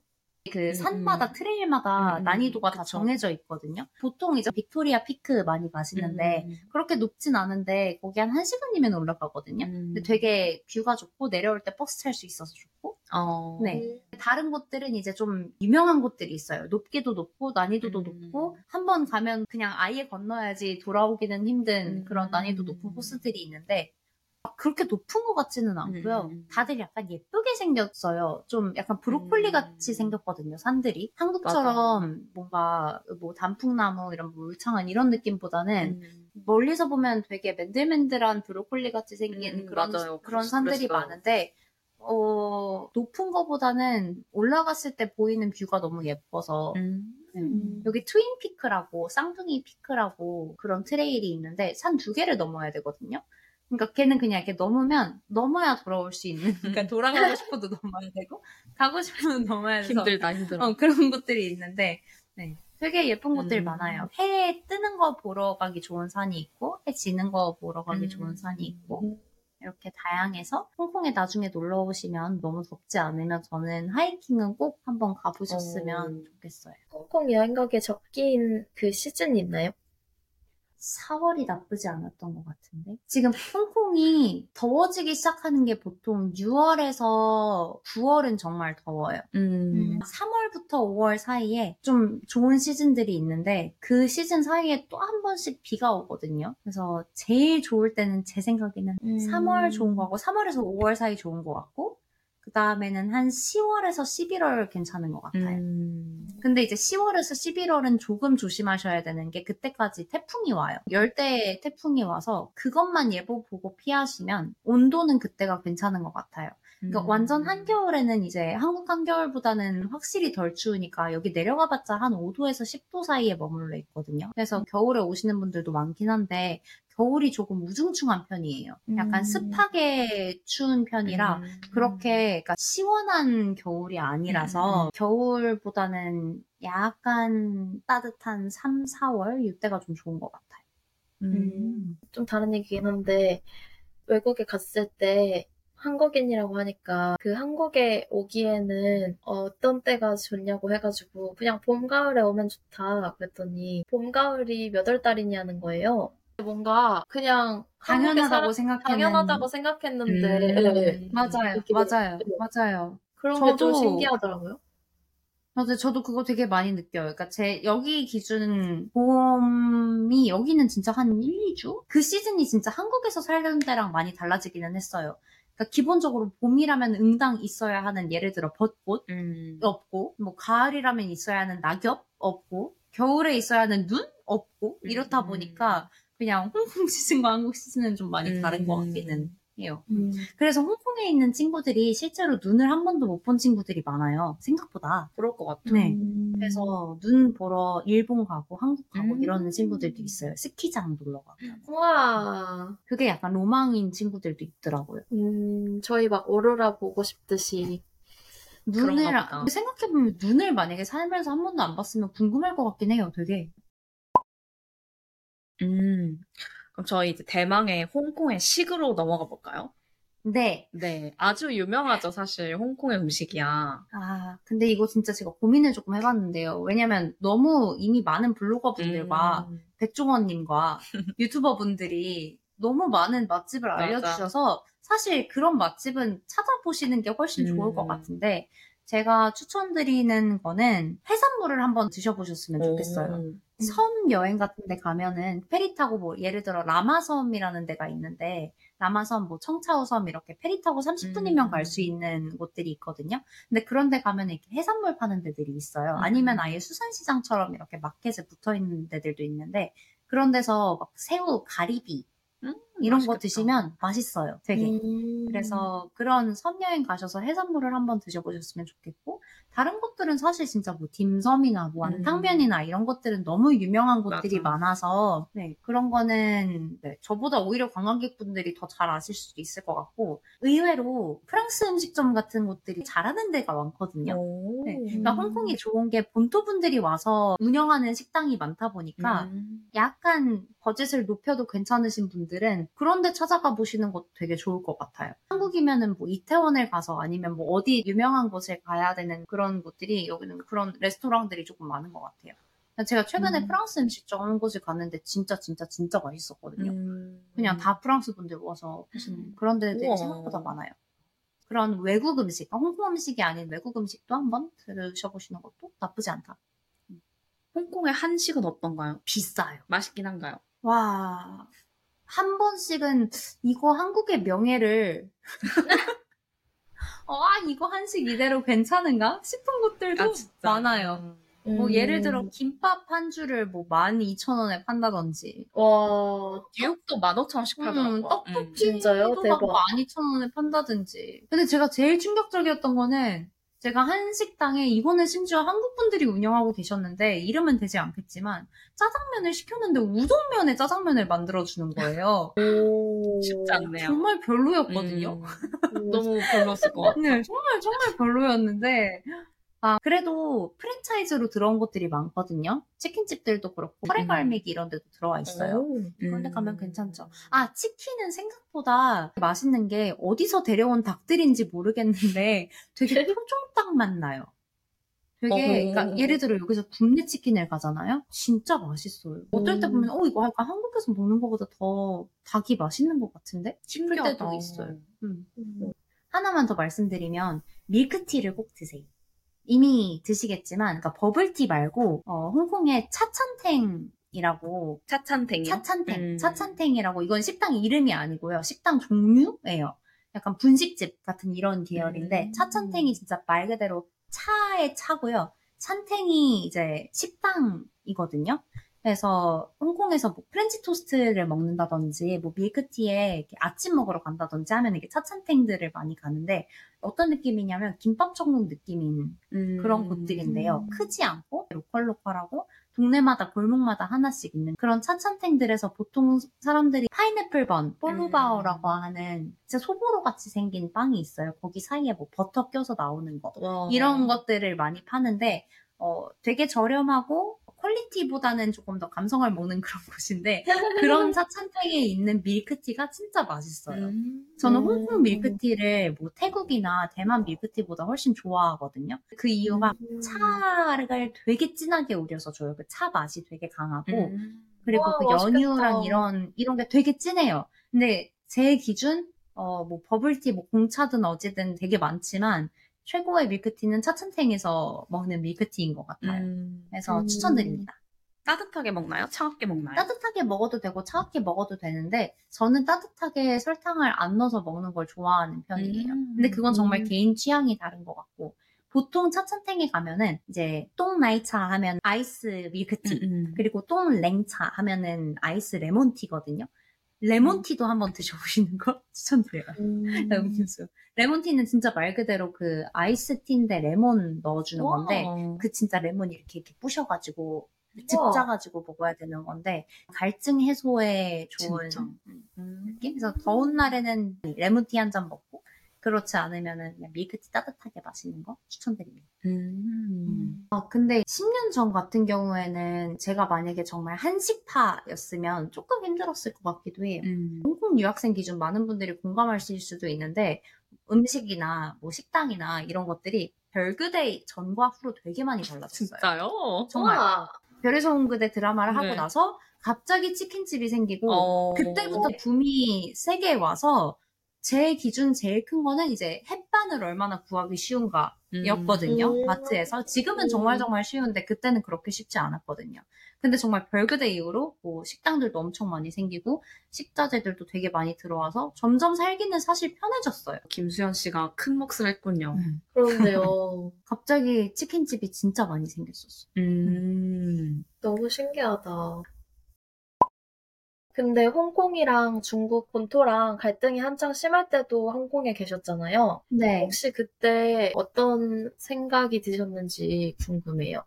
그 산마다 음. trail마다 음, 난이도가 다 그쵸. 정해져 있거든요. 보통 이제 빅토리아 피크 많이 가시는데 음. 그렇게 높진 않은데 거기 한 1시간이면 올라가거든요. 음. 근데 되게 view가 좋고 내려올 때 버스 탈 수 있어서 좋고 어. 네. 다른 곳들은 이제 좀 유명한 곳들이 있어요. 높기도 높고 난이도도 음. 높고 한 번 가면 그냥 아예 건너야지 돌아오기는 힘든 음. 그런 난이도 높은 코스들이 있는데 막 그렇게 높은 것 같지는 않고요. 음. 다들 약간 예쁘게 생겼어요. 좀 약간 브로콜리 음. 같이 생겼거든요. 산들이 한국처럼 뭔가 뭐 단풍나무 이런 울창한 이런 느낌보다는 음. 멀리서 보면 되게 맨들맨들한 브로콜리 같이 생긴 음, 그런 맞아요. 그런 산들이 그랬어요. 많은데 어 높은 거보다는 올라갔을 때 보이는 view가 너무 예뻐서 음. 음. 여기 트윈 피크라고 쌍둥이 peak라고 그런 trail이 있는데 산 두 개를 넘어야 되거든요. 그러니까 걔는 그냥 이렇게 넘으면 넘어야 돌아올 수 있는 그러니까 돌아가고 싶어도 넘어야 되고 가고 싶으면 넘어야 돼서 힘들다, 힘들어. 어, 그런 곳들이 있는데, 네. 되게 예쁜 곳들 음. 많아요. 해 뜨는 거 보러 가기 좋은 산이 있고, 해 지는 거 보러 가기 음. 좋은 산이 있고, 이렇게 다양해서 홍콩에 나중에 놀러 오시면 너무 덥지 않으면 저는 하이킹은 꼭 한번 가보셨으면 어. 좋겠어요. 홍콩 여행 가기에 적긴 그 시즌이 있나요? 4월이 나쁘지 않았던 것 같은데. 지금 홍콩이 더워지기 시작하는 게 보통 6월에서 9월은 정말 더워요. 음. 3월부터 5월 사이에 좀 좋은 시즌들이 있는데 그 시즌 사이에 또 한 번씩 비가 오거든요. 그래서 제일 좋을 때는 제 생각에는 음. 3월 좋은 거 같고 3월에서 5월 사이 좋은 거 같고 그 다음에는 한 10월에서 11월 괜찮은 것 같아요. 음. 근데 이제 10월에서 11월은 조금 조심하셔야 되는 게 그때까지 태풍이 와요. 열대 태풍이 와서 그것만 예보 보고 피하시면 온도는 그때가 괜찮은 것 같아요. 그러니까 음. 완전 한겨울에는 이제 한국 한겨울보다는 확실히 덜 추우니까 여기 내려가봤자 한 5도에서 10도 사이에 머물러 있거든요. 그래서 겨울에 오시는 분들도 많긴 한데 겨울이 조금 우중충한 편이에요. 약간 음. 습하게 추운 편이라 음. 그렇게 그러니까 시원한 겨울이 음, 아니라서 겨울보다는 약간 따뜻한 3, 4월 이때가 좀 좋은 것 같아요. 음. 좀 다른 얘기긴 한데 외국에 갔을 때 한국인이라고 하니까 그 한국에 오기에는 어떤 때가 좋냐고 해가지고 그냥 봄, 가을에 오면 좋다 그랬더니 봄, 가을이 몇 월 달이냐는 거예요. 뭔가 그냥 당연하다고 살아- 생각했는 당연하다고 생각했는데 음. 네. 맞아요, 맞아요, 네. 맞아요. 그런 게좀 저도- 신기하더라고요. 맞아요. 저도 그거 되게 많이 느껴요. 그러니까 제 여기 기준 봄이 여기는 진짜 한 1, 2주? 그 시즌이 진짜 한국에서 살던 때랑 많이 달라지기는 했어요. 그러니까 기본적으로 봄이라면 응당 있어야 하는 예를 들어 벚꽃 음. 없고 뭐 가을이라면 있어야 하는 낙엽 없고 겨울에 있어야 하는 눈 없고 이렇다 음. 보니까 그냥 홍콩 시즌과 한국 시즌은 좀 많이 다른 것 음. 같기는 해요. 음. 그래서 홍콩에 있는 친구들이 실제로 눈을 한 번도 못 본 친구들이 많아요. 생각보다. 그럴 것 같아. 네. 음. 그래서 눈 보러 일본 가고 한국 가고 음. 이러는 친구들도 있어요. 스키장 놀러 가고. 우와. 그게 약간 로망인 친구들도 있더라고요. 음, 저희 막 오로라 보고 싶듯이 눈을 그런가 보다. 생각해 보면 눈을 만약에 살면서 한 번도 안 봤으면 궁금할 것 같긴 해요. 되게. 음. 그럼 저희 이제 대망의 홍콩의 식으로 넘어가 볼까요? 네. 네. 아주 유명하죠, 사실. 홍콩의 음식이야. 아 근데 이거 진짜 제가 고민을 조금 해봤는데요. 왜냐면 너무 이미 많은 블로거 분들과 음. 백종원님과 유튜버 분들이 너무 많은 맛집을. 알려주셔서 사실 그런 맛집은 찾아보시는 게 훨씬 좋을 음. 것 같은데 제가 추천드리는 거는 해산물을 한번 드셔보셨으면 좋겠어요. 오. 섬 여행 같은 데 가면은 페리 타고 뭐 예를 들어 라마섬이라는 데가 있는데 라마섬 뭐 청차우섬 이렇게 페리 타고 30분이면 음. 갈수 있는 곳들이 있거든요. 근데 그런 데 가면 이렇게 해산물 파는 데들이 있어요. 음. 아니면 아예 수산시장처럼 이렇게 마켓에 붙어 있는 데들도 있는데 그런 데서 막 새우, 가리비 음, 이런 거 맛있겠다. 드시면 맛있어요. 되게. 음. 그래서 그런 섬 여행 가셔서 해산물을 한번 드셔보셨으면 좋겠고 다른 곳들은 사실 진짜 뭐 딤섬이나 뭐 음. 완탕면이나 이런 것들은 너무 유명한 곳들이 맞아. 많아서 네, 그런 거는 네, 저보다 오히려 관광객분들이 더 잘 아실 수도 있을 것 같고 의외로 프랑스 음식점 같은 곳들이 잘하는 데가 많거든요. 오. 네. 그러니까 음. 홍콩이 좋은 게 본토 분들이 와서 운영하는 식당이 많다 보니까 음. 약간 버젯을 높여도 괜찮으신 분들은 그런데 찾아가 보시는 것도 되게 좋을 것 같아요. 한국이면은 뭐 이태원을 가서 아니면 뭐 어디 유명한 곳을 가야 되는 그런 곳들이 여기는 그런 레스토랑들이 조금 많은 것 같아요. 제가 최근에 음. 프랑스 음식점 한 곳을 갔는데 진짜 진짜 진짜 맛있었거든요. 음. 그냥 다 프랑스 분들 와서 하시는 그런 데들이. 생각보다 많아요. 그런 외국 음식, 홍콩 음식이 아닌 외국 음식도 한번 들으셔보시는 것도 나쁘지 않다. 홍콩의 한식은 어떤가요? 비싸요. 맛있긴 한가요? 와, 한 번씩은 이거 한국의 명예를 어, 아, 이거 한식 이대로 괜찮은가? 싶은 곳들도 아? 많아요. 뭐 음. 예를 들어 김밥 한 줄을 뭐 12,000원에 판다든지 와, 뉴욕도 15,000원씩 팔더라고요. 음, 떡볶이 진짜요? 도 대박. 12,000원에 판다든지 근데 제가 제일 충격적이었던 거는 제가 한 식당에 이거는 심지어 한국 분들이 운영하고 계셨는데 이름은 되지 않겠지만 짜장면을 시켰는데 우동면에 짜장면을 만들어 주는 거예요. 오. 쉽지 않네요. 정말 별로였거든요. 음, 너무 별로였을 것 같아요. 네, 정말 정말 별로였는데 아, 그래도 프랜차이즈로 들어온 것들이 많거든요. 치킨집들도 그렇고, 허레갈매기 이런 데도 들어와 있어요. 그런 데 가면 괜찮죠. 아, 치킨은 생각보다 맛있는 게 어디서 데려온 닭들인지 모르겠는데 되게 표종닭 맛 나요. 되게, 어. 그러니까 예를 들어 여기서 국내 치킨을 가잖아요? 진짜 맛있어요. 어떨 때 음. 보면, 어, 이거 약간 한국에서 먹는 것보다 더 닭이 맛있는 것 같은데? 싶을 때도 있어요. 음. 하나만 더 말씀드리면 밀크티를 꼭 드세요. 이미 드시겠지만, 그러니까 버블티 말고 어, 홍콩의 차찬탱 이라고 차찬탱이요? 차찬탱, 음. 차찬탱이라고 이건 식당 이름이 아니고요. 식당 종류예요. 약간 분식집 같은 이런 계열인데 음. 茶餐廳이 진짜 말 그대로 차의 차고요. 餐廳이 이제 식당이거든요. 그래서 홍콩에서 뭐 프렌치 토스트를 먹는다든지 뭐 밀크티에 아침 먹으러 간다든지 하면 이게 茶餐廳들을 많이 가는데 어떤 느낌이냐면 김밥 천국 느낌인 음. 그런 곳들인데요. 크지 않고 local local하고 동네마다 골목마다 하나씩 있는 그런 茶餐廳들에서 보통 사람들이 pineapple bun, 菠蘿包라고 하는 진짜 소보로 같이 생긴 빵이 있어요. 거기 사이에 뭐 버터 껴서 나오는 거. 와. 이런 것들을 많이 파는데 어, 되게 저렴하고 quality보다는 조금 더 감성을 먹는 그런 곳인데 그런 茶餐廳에 있는 밀크티가 진짜 맛있어요. 음. 저는 음. 홍콩 밀크티를 뭐 태국이나 대만 밀크티보다 훨씬 좋아하거든요. 그 이유가 음. 차를 되게 진하게 우려서 줘요. 그 차 맛이 되게 강하고 음. 그리고 와, 그 맛있겠다. 연유랑 이런 이런 게 되게 진해요. 근데 제 기준 어 뭐 버블티 뭐 공차든 어찌든 되게 많지만 최고의 밀크티는 茶餐廳에서 먹는 밀크티인 것 같아요. 음. 그래서 음. 추천드립니다. 따뜻하게 먹나요? 차갑게 먹나요? 따뜻하게 먹어도 되고 차갑게 먹어도 되는데 저는 따뜻하게 설탕을 안 넣어서 먹는 걸 좋아하는 편이에요. 음. 근데 그건 정말 음. 개인 취향이 다른 것 같고 보통 茶餐廳에 가면은 이제 凍奶茶 하면 아이스 밀크티 음. 그리고 凍檸茶 하면은 아이스 레몬티거든요. 레몬티도 한번 드셔보시는 거 추천드려요. 음. 음료수. 레몬티는 진짜 말 그대로 그 아이스티인데 레몬 넣어주는 건데 와. 그 진짜 레몬 이렇게 이렇게 부셔가지고 즙 우와. 짜가지고 먹어야 되는 건데 갈증 해소에 좋은 진짜? 음, 음. 느낌? 그래서 더운 날에는 레몬티 한 잔 먹고 그렇지 않으면은 그냥 밀크티 따뜻하게 마시는 거 추천드립니다. 음. 아 근데 10년 전 같은 경우에는 제가 만약에 정말 한식파였으면 조금 힘들었을 것 같기도 해요. 음. 홍콩 유학생 기준 많은 분들이 공감하실 수도 있는데 음식이나 뭐 식당이나 이런 것들이 별그대 전과 후로 되게 많이 달라졌어요. 진짜요? 정말 우와. 별에서 온 그대 드라마를 하고 네. 나서 갑자기 치킨집이 생기고 어. 그때부터 붐이 세게 와서 제 기준 제일 큰 거는 이제 햇반을 얼마나 구하기 쉬운가 였거든요. 음. 마트에서. 지금은 정말 정말 쉬운데 그때는 그렇게 쉽지 않았거든요. 근데 정말 별그대 이후로 뭐 식당들도 엄청 많이 생기고 식자재들도 되게 많이 들어와서 점점 살기는 사실 편해졌어요. 김수현 씨가 큰 몫을 했군요. 그렇네요. 갑자기 치킨집이 진짜 많이 생겼었어. 음. 너무 신기하다. 근데 홍콩이랑 중국 본토랑 갈등이 한창 심할 때도 홍콩에 계셨잖아요. 네. 혹시 그때 어떤 생각이 드셨는지 궁금해요.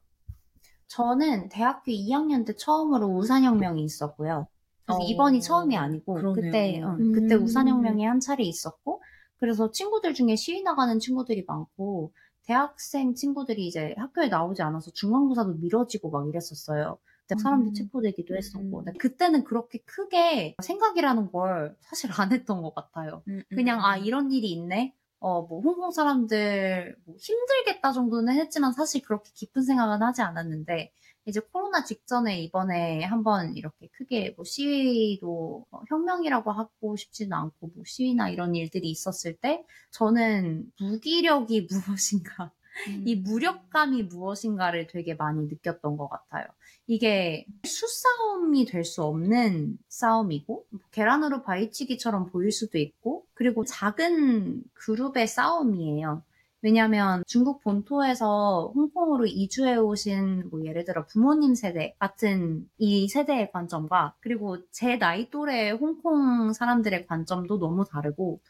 저는 대학교 2학년 때 처음으로 우산혁명이 있었고요. 그래서 어, 이번이 처음이 아니고 그러네요. 그때 어, 음. 그때 우산혁명이 한 차례 있었고 그래서 친구들 중에 시위 나가는 친구들이 많고 대학생 친구들이 이제 학교에 나오지 않아서 중간고사도 미뤄지고 막 이랬었어요. 그때 사람들 음. 체포되기도 했었고 음. 그때는 그렇게 크게 생각이라는 걸 사실 안 했던 것 같아요. 음, 그냥 아 이런 일이 있네. 어 뭐 홍콩 사람들 뭐 힘들겠다 정도는 했지만 사실 그렇게 깊은 생각은 하지 않았는데 이제 코로나 직전에 이번에 한번 이렇게 크게 뭐 시위도 어, 혁명이라고 하고 싶지는 않고 뭐 시위나 이런 일들이 있었을 때 저는 무기력이 무엇인가 음. 이 무력감이 무엇인가를 되게 많이 느꼈던 것 같아요. 이게 수싸움이 될 수 없는 싸움이고 뭐 계란으로 바위치기처럼 보일 수도 있고 그리고 작은 그룹의 싸움이에요. 왜냐하면 중국 본토에서 홍콩으로 이주해 오신 뭐 예를 들어 부모님 세대 같은 이 세대의 관점과 그리고 제 나이 또래의 홍콩 사람들의 관점도 너무 다르고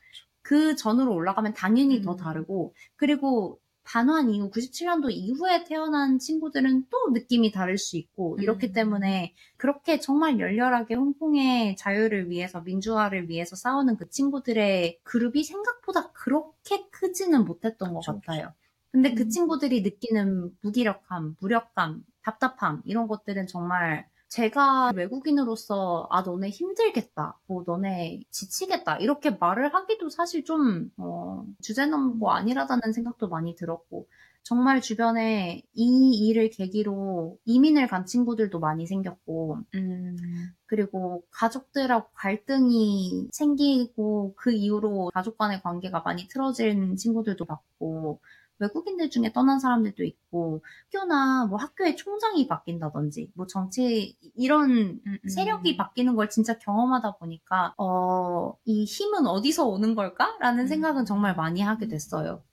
그 전으로 올라가면 당연히 더 음. 다르고 그리고 반환 이후 97년도 이후에 태어난 친구들은 또 느낌이 다를 수 있고 이렇기 음. 때문에 그렇게 정말 열렬하게 홍콩의 자유를 위해서 민주화를 위해서 싸우는 그 친구들의 그룹이 생각보다 그렇게 크지는 못했던 것 그쵸, 같아요. 근데 그 음. 친구들이 느끼는 무기력함, 무력감, 답답함 이런 것들은 정말 제가 외국인으로서 아 너네 힘들겠다, 뭐 너네 지치겠다 이렇게 말을 하기도 사실 좀 어, 주제넘고 아니라다는 생각도 많이 들었고 정말 주변에 이 일을 계기로 이민을 간 친구들도 많이 생겼고 음. 그리고 가족들하고 갈등이 생기고 그 이후로 가족 간의 관계가 많이 틀어진 친구들도 봤고 외국인들 중에 떠난 사람들도 있고 학교나 뭐 학교의 총장이 바뀐다든지 뭐 정치 이런 음, 음. 세력이 바뀌는 걸 진짜 경험하다 보니까 어, 이 힘은 어디서 오는 걸까라는 음. 생각은 정말 많이 하게 됐어요.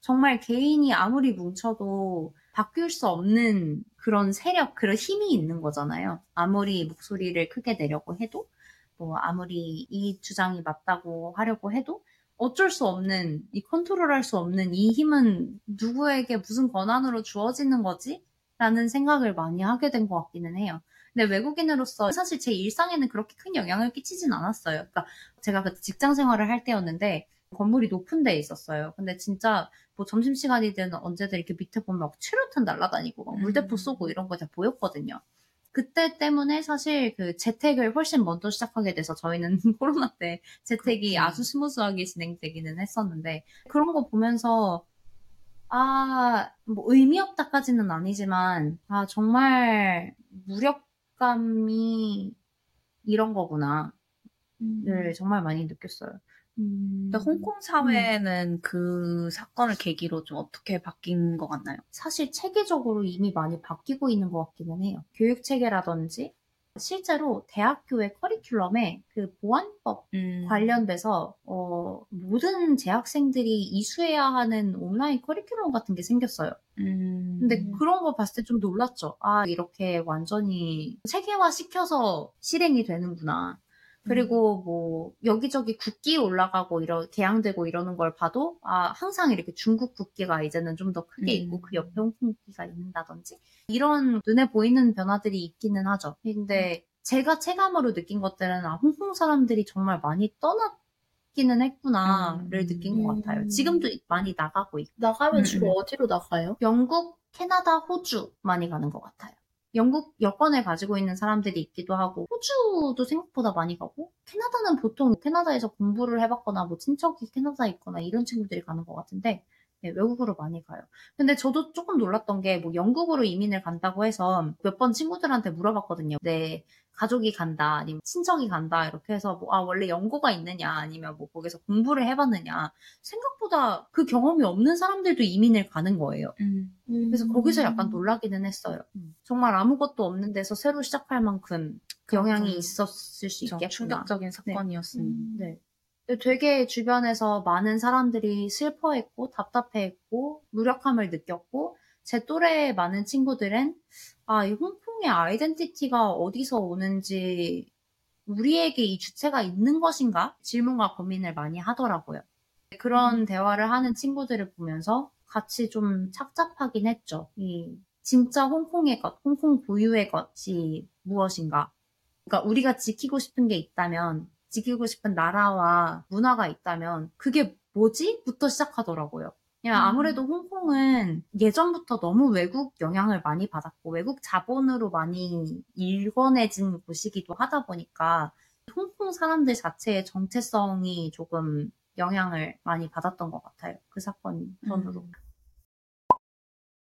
정말 개인이 아무리 뭉쳐도 바뀔 수 없는 그런 세력, 그런 힘이 있는 거잖아요. 아무리 목소리를 크게 내려고 해도, 뭐 아무리 이 주장이 맞다고 하려고 해도 어쩔 수 없는, 이 컨트롤할 수 없는 이 힘은 누구에게 무슨 권한으로 주어지는 거지? 라는 생각을 많이 하게 된 것 같기는 해요. 근데 외국인으로서 사실 제 일상에는 그렇게 큰 영향을 끼치진 않았어요. 그러니까 제가 그때 직장 생활을 할 때였는데 건물이 높은 데에 있었어요. 근데 진짜 뭐 점심시간이든 언제든 이렇게 밑에 보면 막 최루탄 날아다니고 막 물대포 음. 쏘고 이런 거 다 보였거든요. 그때 때문에 사실 그 재택을 훨씬 먼저 시작하게 돼서 저희는 코로나 때 재택이 그렇구나. 아주 스무스하게 진행되기는 했었는데 그런 거 보면서 아, 뭐 의미 없다까지는 아니지만 아, 정말 무력감이 이런 거구나. 를 정말 많이 느꼈어요. 음. 근데 홍콩 사회는 그 사건을 계기로 좀 어떻게 바뀐 것 같나요? 사실 체계적으로 이미 많이 바뀌고 있는 것 같기는 해요. 교육 체계라든지 실제로 대학교의 커리큘럼에 그 보안법 음. 관련돼서 어, 모든 재학생들이 이수해야 하는 온라인 커리큘럼 같은 게 생겼어요. 음. 근데 그런 거 봤을 때 좀 놀랐죠. 아 이렇게 완전히 체계화 시켜서 실행이 되는구나. 그리고 뭐 여기저기 국기 올라가고 이러 개양되고 이러는 걸 봐도 아 항상 이렇게 중국 국기가 이제는 좀 더 크게 음. 있고 그 옆에 홍콩 국기가 있는다든지 이런 눈에 보이는 변화들이 있기는 하죠. 근데 제가 체감으로 느낀 것들은 아 홍콩 사람들이 정말 많이 떠났 기는 했구나를 음. 느낀 것 같아요. 음. 지금도 많이 나가고 있고 나가면 음, 주로 음. 어디로 나가요? 영국, 캐나다, 호주 많이 가는 것 같아요. 영국 여권을 가지고 있는 사람들이 있기도 하고 호주도 생각보다 많이 가고 캐나다는 보통 캐나다에서 공부를 해봤거나 뭐 친척이 캐나다에 있거나 이런 친구들이 가는 것 같은데 네, 외국으로 많이 가요. 근데 저도 조금 놀랐던 게 뭐 영국으로 이민을 간다고 해서 몇 번 친구들한테 물어봤거든요. 내 가족이 간다 아니면 친척이 간다 이렇게 해서 뭐 아 원래 연고가 있느냐 아니면 뭐 거기서 공부를 해봤느냐 생각보다 그 경험이 없는 사람들도 이민을 가는 거예요. 음. 그래서 거기서 약간 놀라기는 했어요. 정말 아무것도 없는 데서 새로 시작할 만큼 그 영향이 음. 있었을 수 그쵸. 있겠구나. 충격적인 사건이었으니. 음. 네. 되게 주변에서 많은 사람들이 슬퍼했고 답답해했고 무력함을 느꼈고 제 또래의 많은 친구들은 아, 이 홍 콩의 아이덴티티가 어디서 오는지 우리에게 이 주체가 있는 것인가? 질문과 고민을 많이 하더라고요. 그런 대화를 하는 친구들을 보면서 같이 좀 착잡하긴 했죠. 이 진짜 홍콩의 것, 홍콩 고유의 것이 무엇인가? 그러니까 우리가 지키고 싶은 게 있다면, 지키고 싶은 나라와 문화가 있다면, 그게 뭐지? 부터 시작하더라고요. 그냥 음. 아무래도 홍콩은 예전부터 너무 외국 영향을 많이 받았고, 외국 자본으로 많이 일궈내진 곳이기도 하다 보니까, 홍콩 사람들 자체의 정체성이 조금 영향을 많이 받았던 것 같아요. 그 사건 전으로. 음.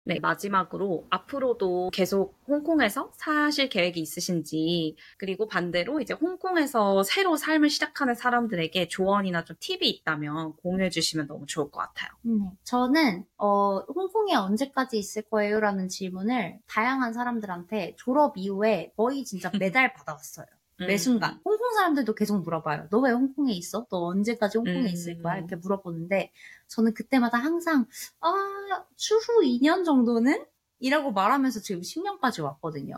네, 마지막으로 앞으로도 계속 홍콩에서 사실 계획이 있으신지, 그리고 반대로 이제 홍콩에서 새로 삶을 시작하는 사람들에게 조언이나 좀 팁이 있다면 공유해 주시면 너무 좋을 것 같아요. 네. 저는 어, 홍콩에 언제까지 있을 거예요? 라는 질문을 다양한 사람들한테 졸업 이후에 거의 진짜 매달 받아왔어요. 매 순간. 홍콩 사람들도 계속 물어봐요. 너 왜 홍콩에 있어? 너 언제까지 홍콩에 음. 있을 거야? 이렇게 물어보는데 저는 그때마다 항상 아 추후 2년 정도는? 이라고 말하면서 지금 10년까지 왔거든요.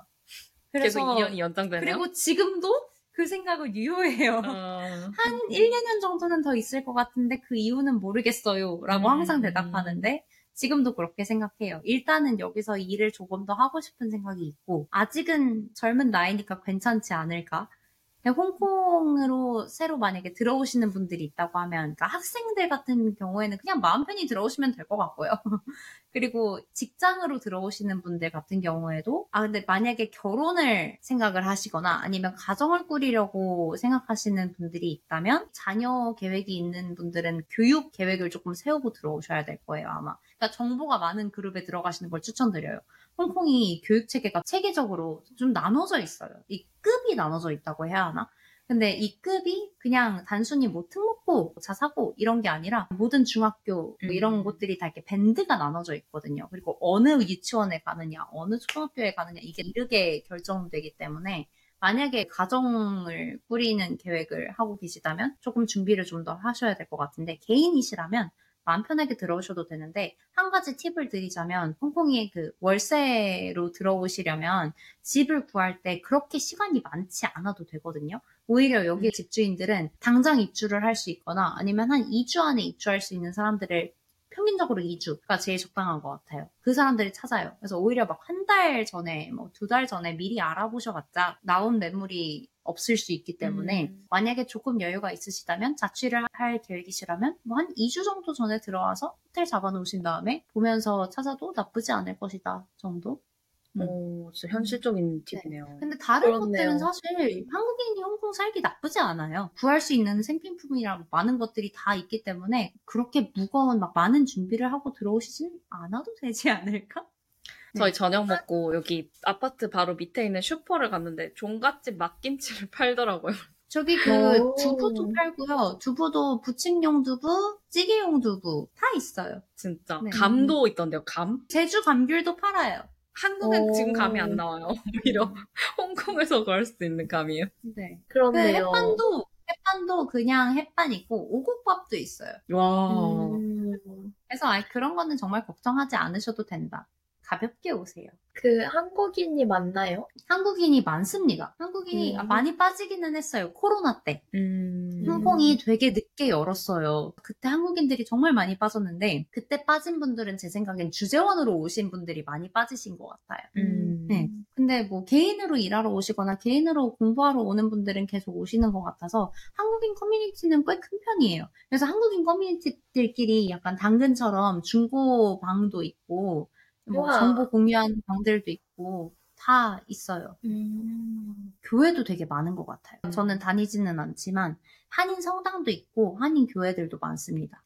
계속 그래서 2년이 연장되네요. 그리고 지금도 그 생각을 유효해요. 어, 한 1, 2년 정도는 더 있을 것 같은데 그 이유는 모르겠어요. 라고 음. 항상 대답하는데 지금도 그렇게 생각해요. 일단은 여기서 일을 조금 더 하고 싶은 생각이 있고 아직은 젊은 나이니까 괜찮지 않을까? 근데 홍콩으로 새로 만약에 들어오시는 분들이 있다고 하면, 그러니까 학생들 같은 경우에는 그냥 마음 편히 들어오시면 될 것 같고요. 그리고 직장으로 들어오시는 분들 같은 경우에도, 아, 근데 만약에 결혼을 생각을 하시거나 아니면 가정을 꾸리려고 생각하시는 분들이 있다면, 자녀 계획이 있는 분들은 교육 계획을 조금 세우고 들어오셔야 될 거예요, 아마. 그러니까 정보가 많은 그룹에 들어가시는 걸 추천드려요. 홍콩이 교육 체계가 체계적으로 좀 나눠져 있어요. 이 급이 나눠져 있다고 해야 하나? 근데 이 급이 그냥 단순히 뭐 특목고, 자사고 이런 게 아니라 모든 중학교 뭐 이런 음. 곳들이 다 이렇게 밴드가 나눠져 있거든요. 그리고 어느 유치원에 가느냐, 어느 초등학교에 가느냐 이게 이르게 결정되기 때문에 만약에 가정을 꾸리는 계획을 하고 계시다면 조금 준비를 좀 더 하셔야 될 것 같은데 개인이시라면 마음 편하게 들어오셔도 되는데 한 가지 팁을 드리자면 홍콩이 그 월세로 들어오시려면 집을 구할 때 그렇게 시간이 많지 않아도 되거든요. 오히려 여기 집주인들은 당장 입주를 할 수 있거나 아니면 한 2주 안에 입주할 수 있는 사람들을 평균적으로 2주가 제일 적당한 것 같아요. 그 사람들이 찾아요. 그래서 오히려 막 한 달 전에, 뭐 두 달 전에 미리 알아보셔봤자 나온 매물이 없을 수 있기 때문에 음. 만약에 조금 여유가 있으시다면 자취를 할 계획이시라면 뭐 한 2주 정도 전에 들어와서 호텔 잡아놓으신 다음에 보면서 찾아도 나쁘지 않을 것이다 정도? 음. 오, 진짜 현실적인 팁이네요. 근데 다른 그렇네요. 것들은 사실 한국인이 홍콩 살기 나쁘지 않아요. 구할 수 있는 생필품이랑 많은 것들이 다 있기 때문에 그렇게 무거운 막 많은 준비를 하고 들어오시진 않아도 되지 않을까? 저희 저녁 먹고 여기 아파트 바로 밑에 있는 슈퍼를 갔는데 종갓집 막김치를 팔더라고요. 저기 그 오. 두부도 팔고요. 두부도 부침용 두부, 찌개용 두부 다 있어요. 진짜. 네. 감도 있던데요, 감? 제주 감귤도 팔아요. 한국엔 오. 지금 감이 안 나와요. 오히려 홍콩에서 구할 수 있는 감이에요. 네. 그 그렇네요. 햇반도 햇반도 그냥 햇반 있고 오곡밥도 있어요. 와. 음, 그래서 아, 그런 거는 정말 걱정하지 않으셔도 된다. 가볍게 오세요. 그 한국인이 맞나요? 한국인이 많습니다. 한국인이 음. 아, 많이 빠지기는 했어요. 코로나 때. 음. 홍콩이 되게 늦게 열었어요. 그때 한국인들이 정말 많이 빠졌는데 그때 빠진 분들은 제 생각엔 주재원으로 오신 분들이 많이 빠지신 것 같아요. 음. 네. 근데 뭐 개인으로 일하러 오시거나 개인으로 공부하러 오는 분들은 계속 오시는 것 같아서 한국인 커뮤니티는 꽤 큰 편이에요. 그래서 한국인 커뮤니티들끼리 약간 당근처럼 중고 방도 있고 뭐 우와. 정보 공유하는 방들도 있고 다 있어요. 음. 교회도 되게 많은 것 같아요. 저는 다니지는 않지만 한인 성당도 있고 한인 교회들도 많습니다.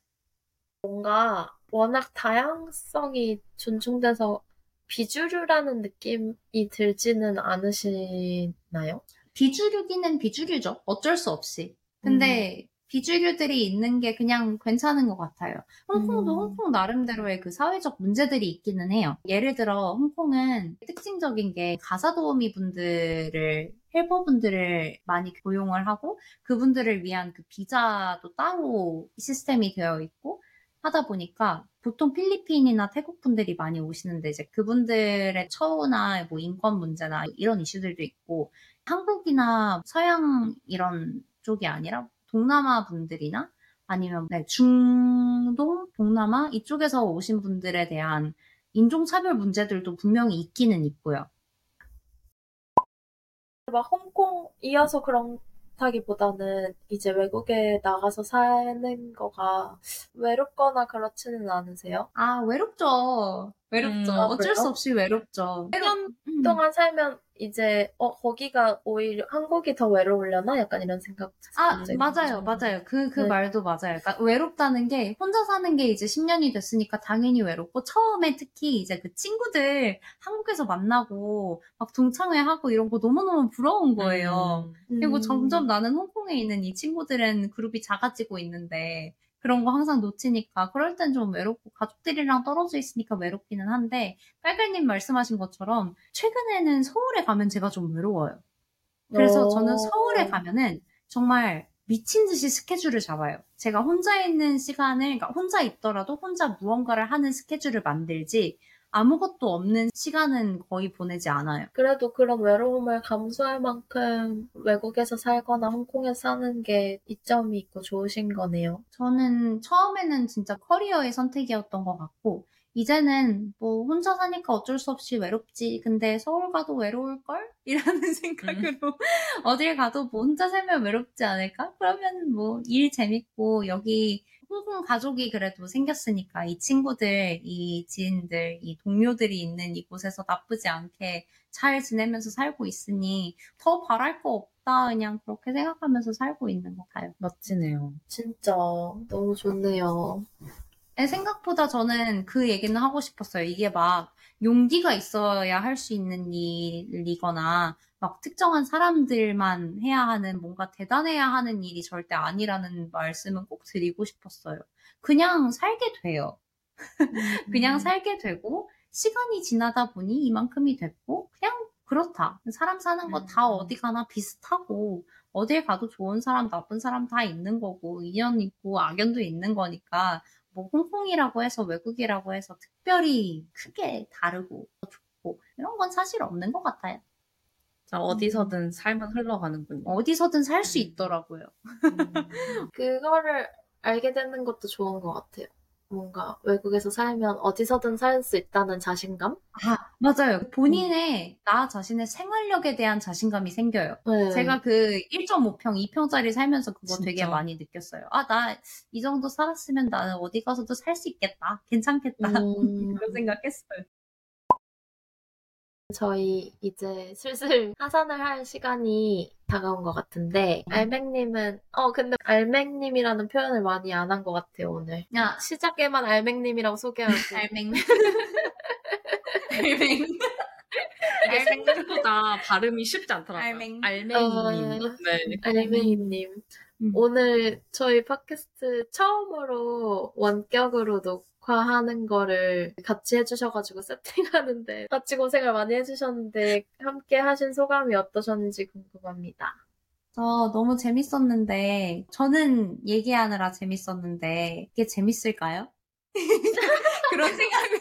뭔가 워낙 다양성이 존중돼서 비주류라는 느낌이 들지는 않으시나요? 비주류기는 비주류죠. 어쩔 수 없이. 근데 비주류들이 있는 게 그냥 괜찮은 것 같아요. 홍콩도 음. 홍콩 나름대로의 그 사회적 문제들이 있기는 해요. 예를 들어 홍콩은 특징적인 게 가사 도우미 분들을 헬퍼 분들을 많이 고용을 하고 그분들을 위한 그 비자도 따로 시스템이 되어 있고 하다 보니까 보통 필리핀이나 태국 분들이 많이 오시는데 이제 그분들의 처우나 뭐 인권 문제나 이런 이슈들도 있고 한국이나 서양 이런 쪽이 아니라 동남아 분들이나 아니면 네, 중동, 동남아 이쪽에서 오신 분들에 대한 인종차별 문제들도 분명히 있기는 있고요. 막 홍콩이어서 그렇다기보다는 이제 외국에 나가서 사는 거가 외롭거나 그렇지는 않으세요? 아, 외롭죠. 외롭죠. 음, 어쩔 수 그래요? 없이 외롭죠. 1년 음. 동안 살면 이제 어 거기가 오히려 한국이 더 외로우려나? 약간 이런 생각. 아, 맞아요, 들어요. 맞아요. 그, 그 네. 말도 맞아요. 그러니까 외롭다는 게 혼자 사는 게 이제 10년이 됐으니까 당연히 외롭고 처음에 특히 이제 그 친구들 한국에서 만나고 막 동창회하고 이런 거 너무 너무 부러운 거예요. 그리고 음. 점점 나는 홍콩에 있는 이 친구들은 그룹이 작아지고 있는데 그런 거 항상 놓치니까 그럴 땐 좀 외롭고 가족들이랑 떨어져 있으니까 외롭기는 한데 깔깔님 말씀하신 것처럼 최근에는 서울에 가면 제가 좀 외로워요. 그래서 어. 저는 서울에 가면은 정말 미친 듯이 스케줄을 잡아요. 제가 혼자 있는 시간을, 그러니까 혼자 있더라도 혼자 무언가를 하는 스케줄을 만들지, 아무것도 없는 시간은 거의 보내지 않아요. 그래도 그런 외로움을 감수할 만큼 외국에서 살거나 홍콩에 사는 게 이점이 있고 좋으신 거네요. 저는 처음에는 진짜 커리어의 선택이었던 것 같고, 이제는 뭐 혼자 사니까 어쩔 수 없이 외롭지. 근데 서울 가도 외로울걸? 이라는 생각으로 어딜 가도 뭐 혼자 살면 외롭지 않을까? 그러면 뭐 일 재밌고 여기 홍콩 가족이 그래도 생겼으니까 이 친구들, 이 지인들, 이 동료들이 있는 이곳에서 나쁘지 않게 잘 지내면서 살고 있으니 더 바랄 거 없다. 그냥 그렇게 생각하면서 살고 있는 것 같아요. 멋지네요. 진짜 너무 좋네요. 네, 생각보다 저는 그 얘기는 하고 싶었어요. 이게 막 용기가 있어야 할 수 있는 일이거나 막 특정한 사람들만 해야 하는 뭔가 대단해야 하는 일이 절대 아니라는 말씀은 꼭 드리고 싶었어요. 그냥 살게 돼요. 그냥 살게 되고 시간이 지나다 보니 이만큼이 됐고 그냥 그렇다. 사람 사는 거다 음. 어디 가나 비슷하고 어딜 가도 좋은 사람 나쁜 사람 다 있는 거고 인연 있고 악연도 있는 거니까 뭐 홍콩이라고 해서 외국이라고 해서 특별히 크게 다르고 좋고 이런 건 사실 없는 것 같아요. 자, 어디서든 삶은 흘러가는군요. 어디서든 살수 음. 있더라고요. 그거를 알게 되는 것도 좋은 것 같아요. 뭔가 외국에서 살면 어디서든 살 수 있다는 자신감? 아, 맞아요. 본인의 나 자신의 생활력에 대한 자신감이 생겨요. 네. 제가 그 1.5평, 2평짜리 살면서 그거 되게 진짜. 많이 느꼈어요. 아, 나 이 정도 살았으면 나는 어디 가서도 살 수 있겠다. 괜찮겠다. 음, 그런 생각했어요. 저희 이제 슬슬 하산을 할 시간이 다가온 것 같은데 알맹님은 어 근데 알맹님이라는 표현을 많이 안 한 것 같아요 오늘 야, 시작에만 알맹님이라고 소개하고 알맹. 알맹. 이게 생각보다 발음이 쉽지 않더라고요. 알맹. 알맹이님. 어. 네. 알맹이님 음. 오늘 저희 팟캐스트 처음으로 원격으로 녹 화하는 거를 같이 해주셔가지고 세팅하는데 같이 고생을 많이 해주셨는데 함께 하신 소감이 어떠셨는지 궁금합니다. 저 너무 재밌었는데, 저는 얘기하느라 재밌었는데, 이게 재밌을까요? 그런 생각을,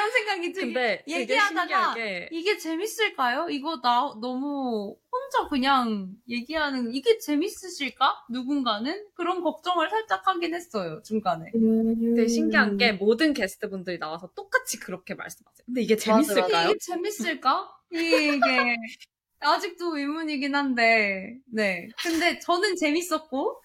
그런 생각이 들 근데 되게 얘기하다가 신기하게 이게 재밌을까요? 이거 나 너무 혼자 그냥 얘기하는 이게 재밌으실까? 누군가는 그런 걱정을 살짝 하긴 했어요 중간에. 되게 신기한 음. 게 모든 게스트분들이 나와서 똑같이 그렇게 말씀하세요. 근데 이게. 재밌을까요? 이게 재밌을까? 이게 아직도 의문이긴 한데 네. 근데 저는 재밌었고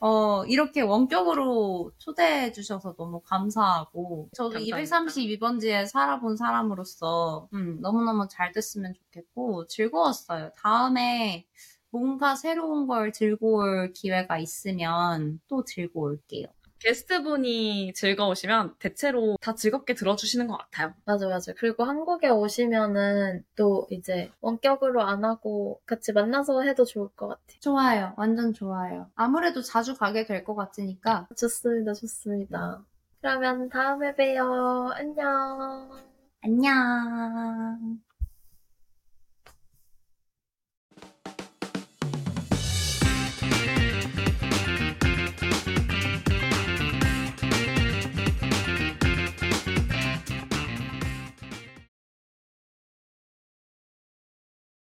어 이렇게 원격으로 초대해 주셔서 너무 감사하고 저도 감사합니다. 232번지에 살아본 사람으로서 음, 너무너무 잘 됐으면 좋겠고 즐거웠어요. 다음에 뭔가 새로운 걸 들고 올 기회가 있으면 또 들고 올게요. 게스트분이 즐거우시면 대체로 다 즐겁게 들어주시는 것 같아요. 맞아, 맞아. 그리고 한국에 오시면은 또 이제 원격으로 안 하고 같이 만나서 해도 좋을 것 같아요. 좋아요. 완전 좋아요. 아무래도 자주 가게 될 것 같으니까 좋습니다, 좋습니다. 그러면 다음에 봬요. 안녕. 안녕.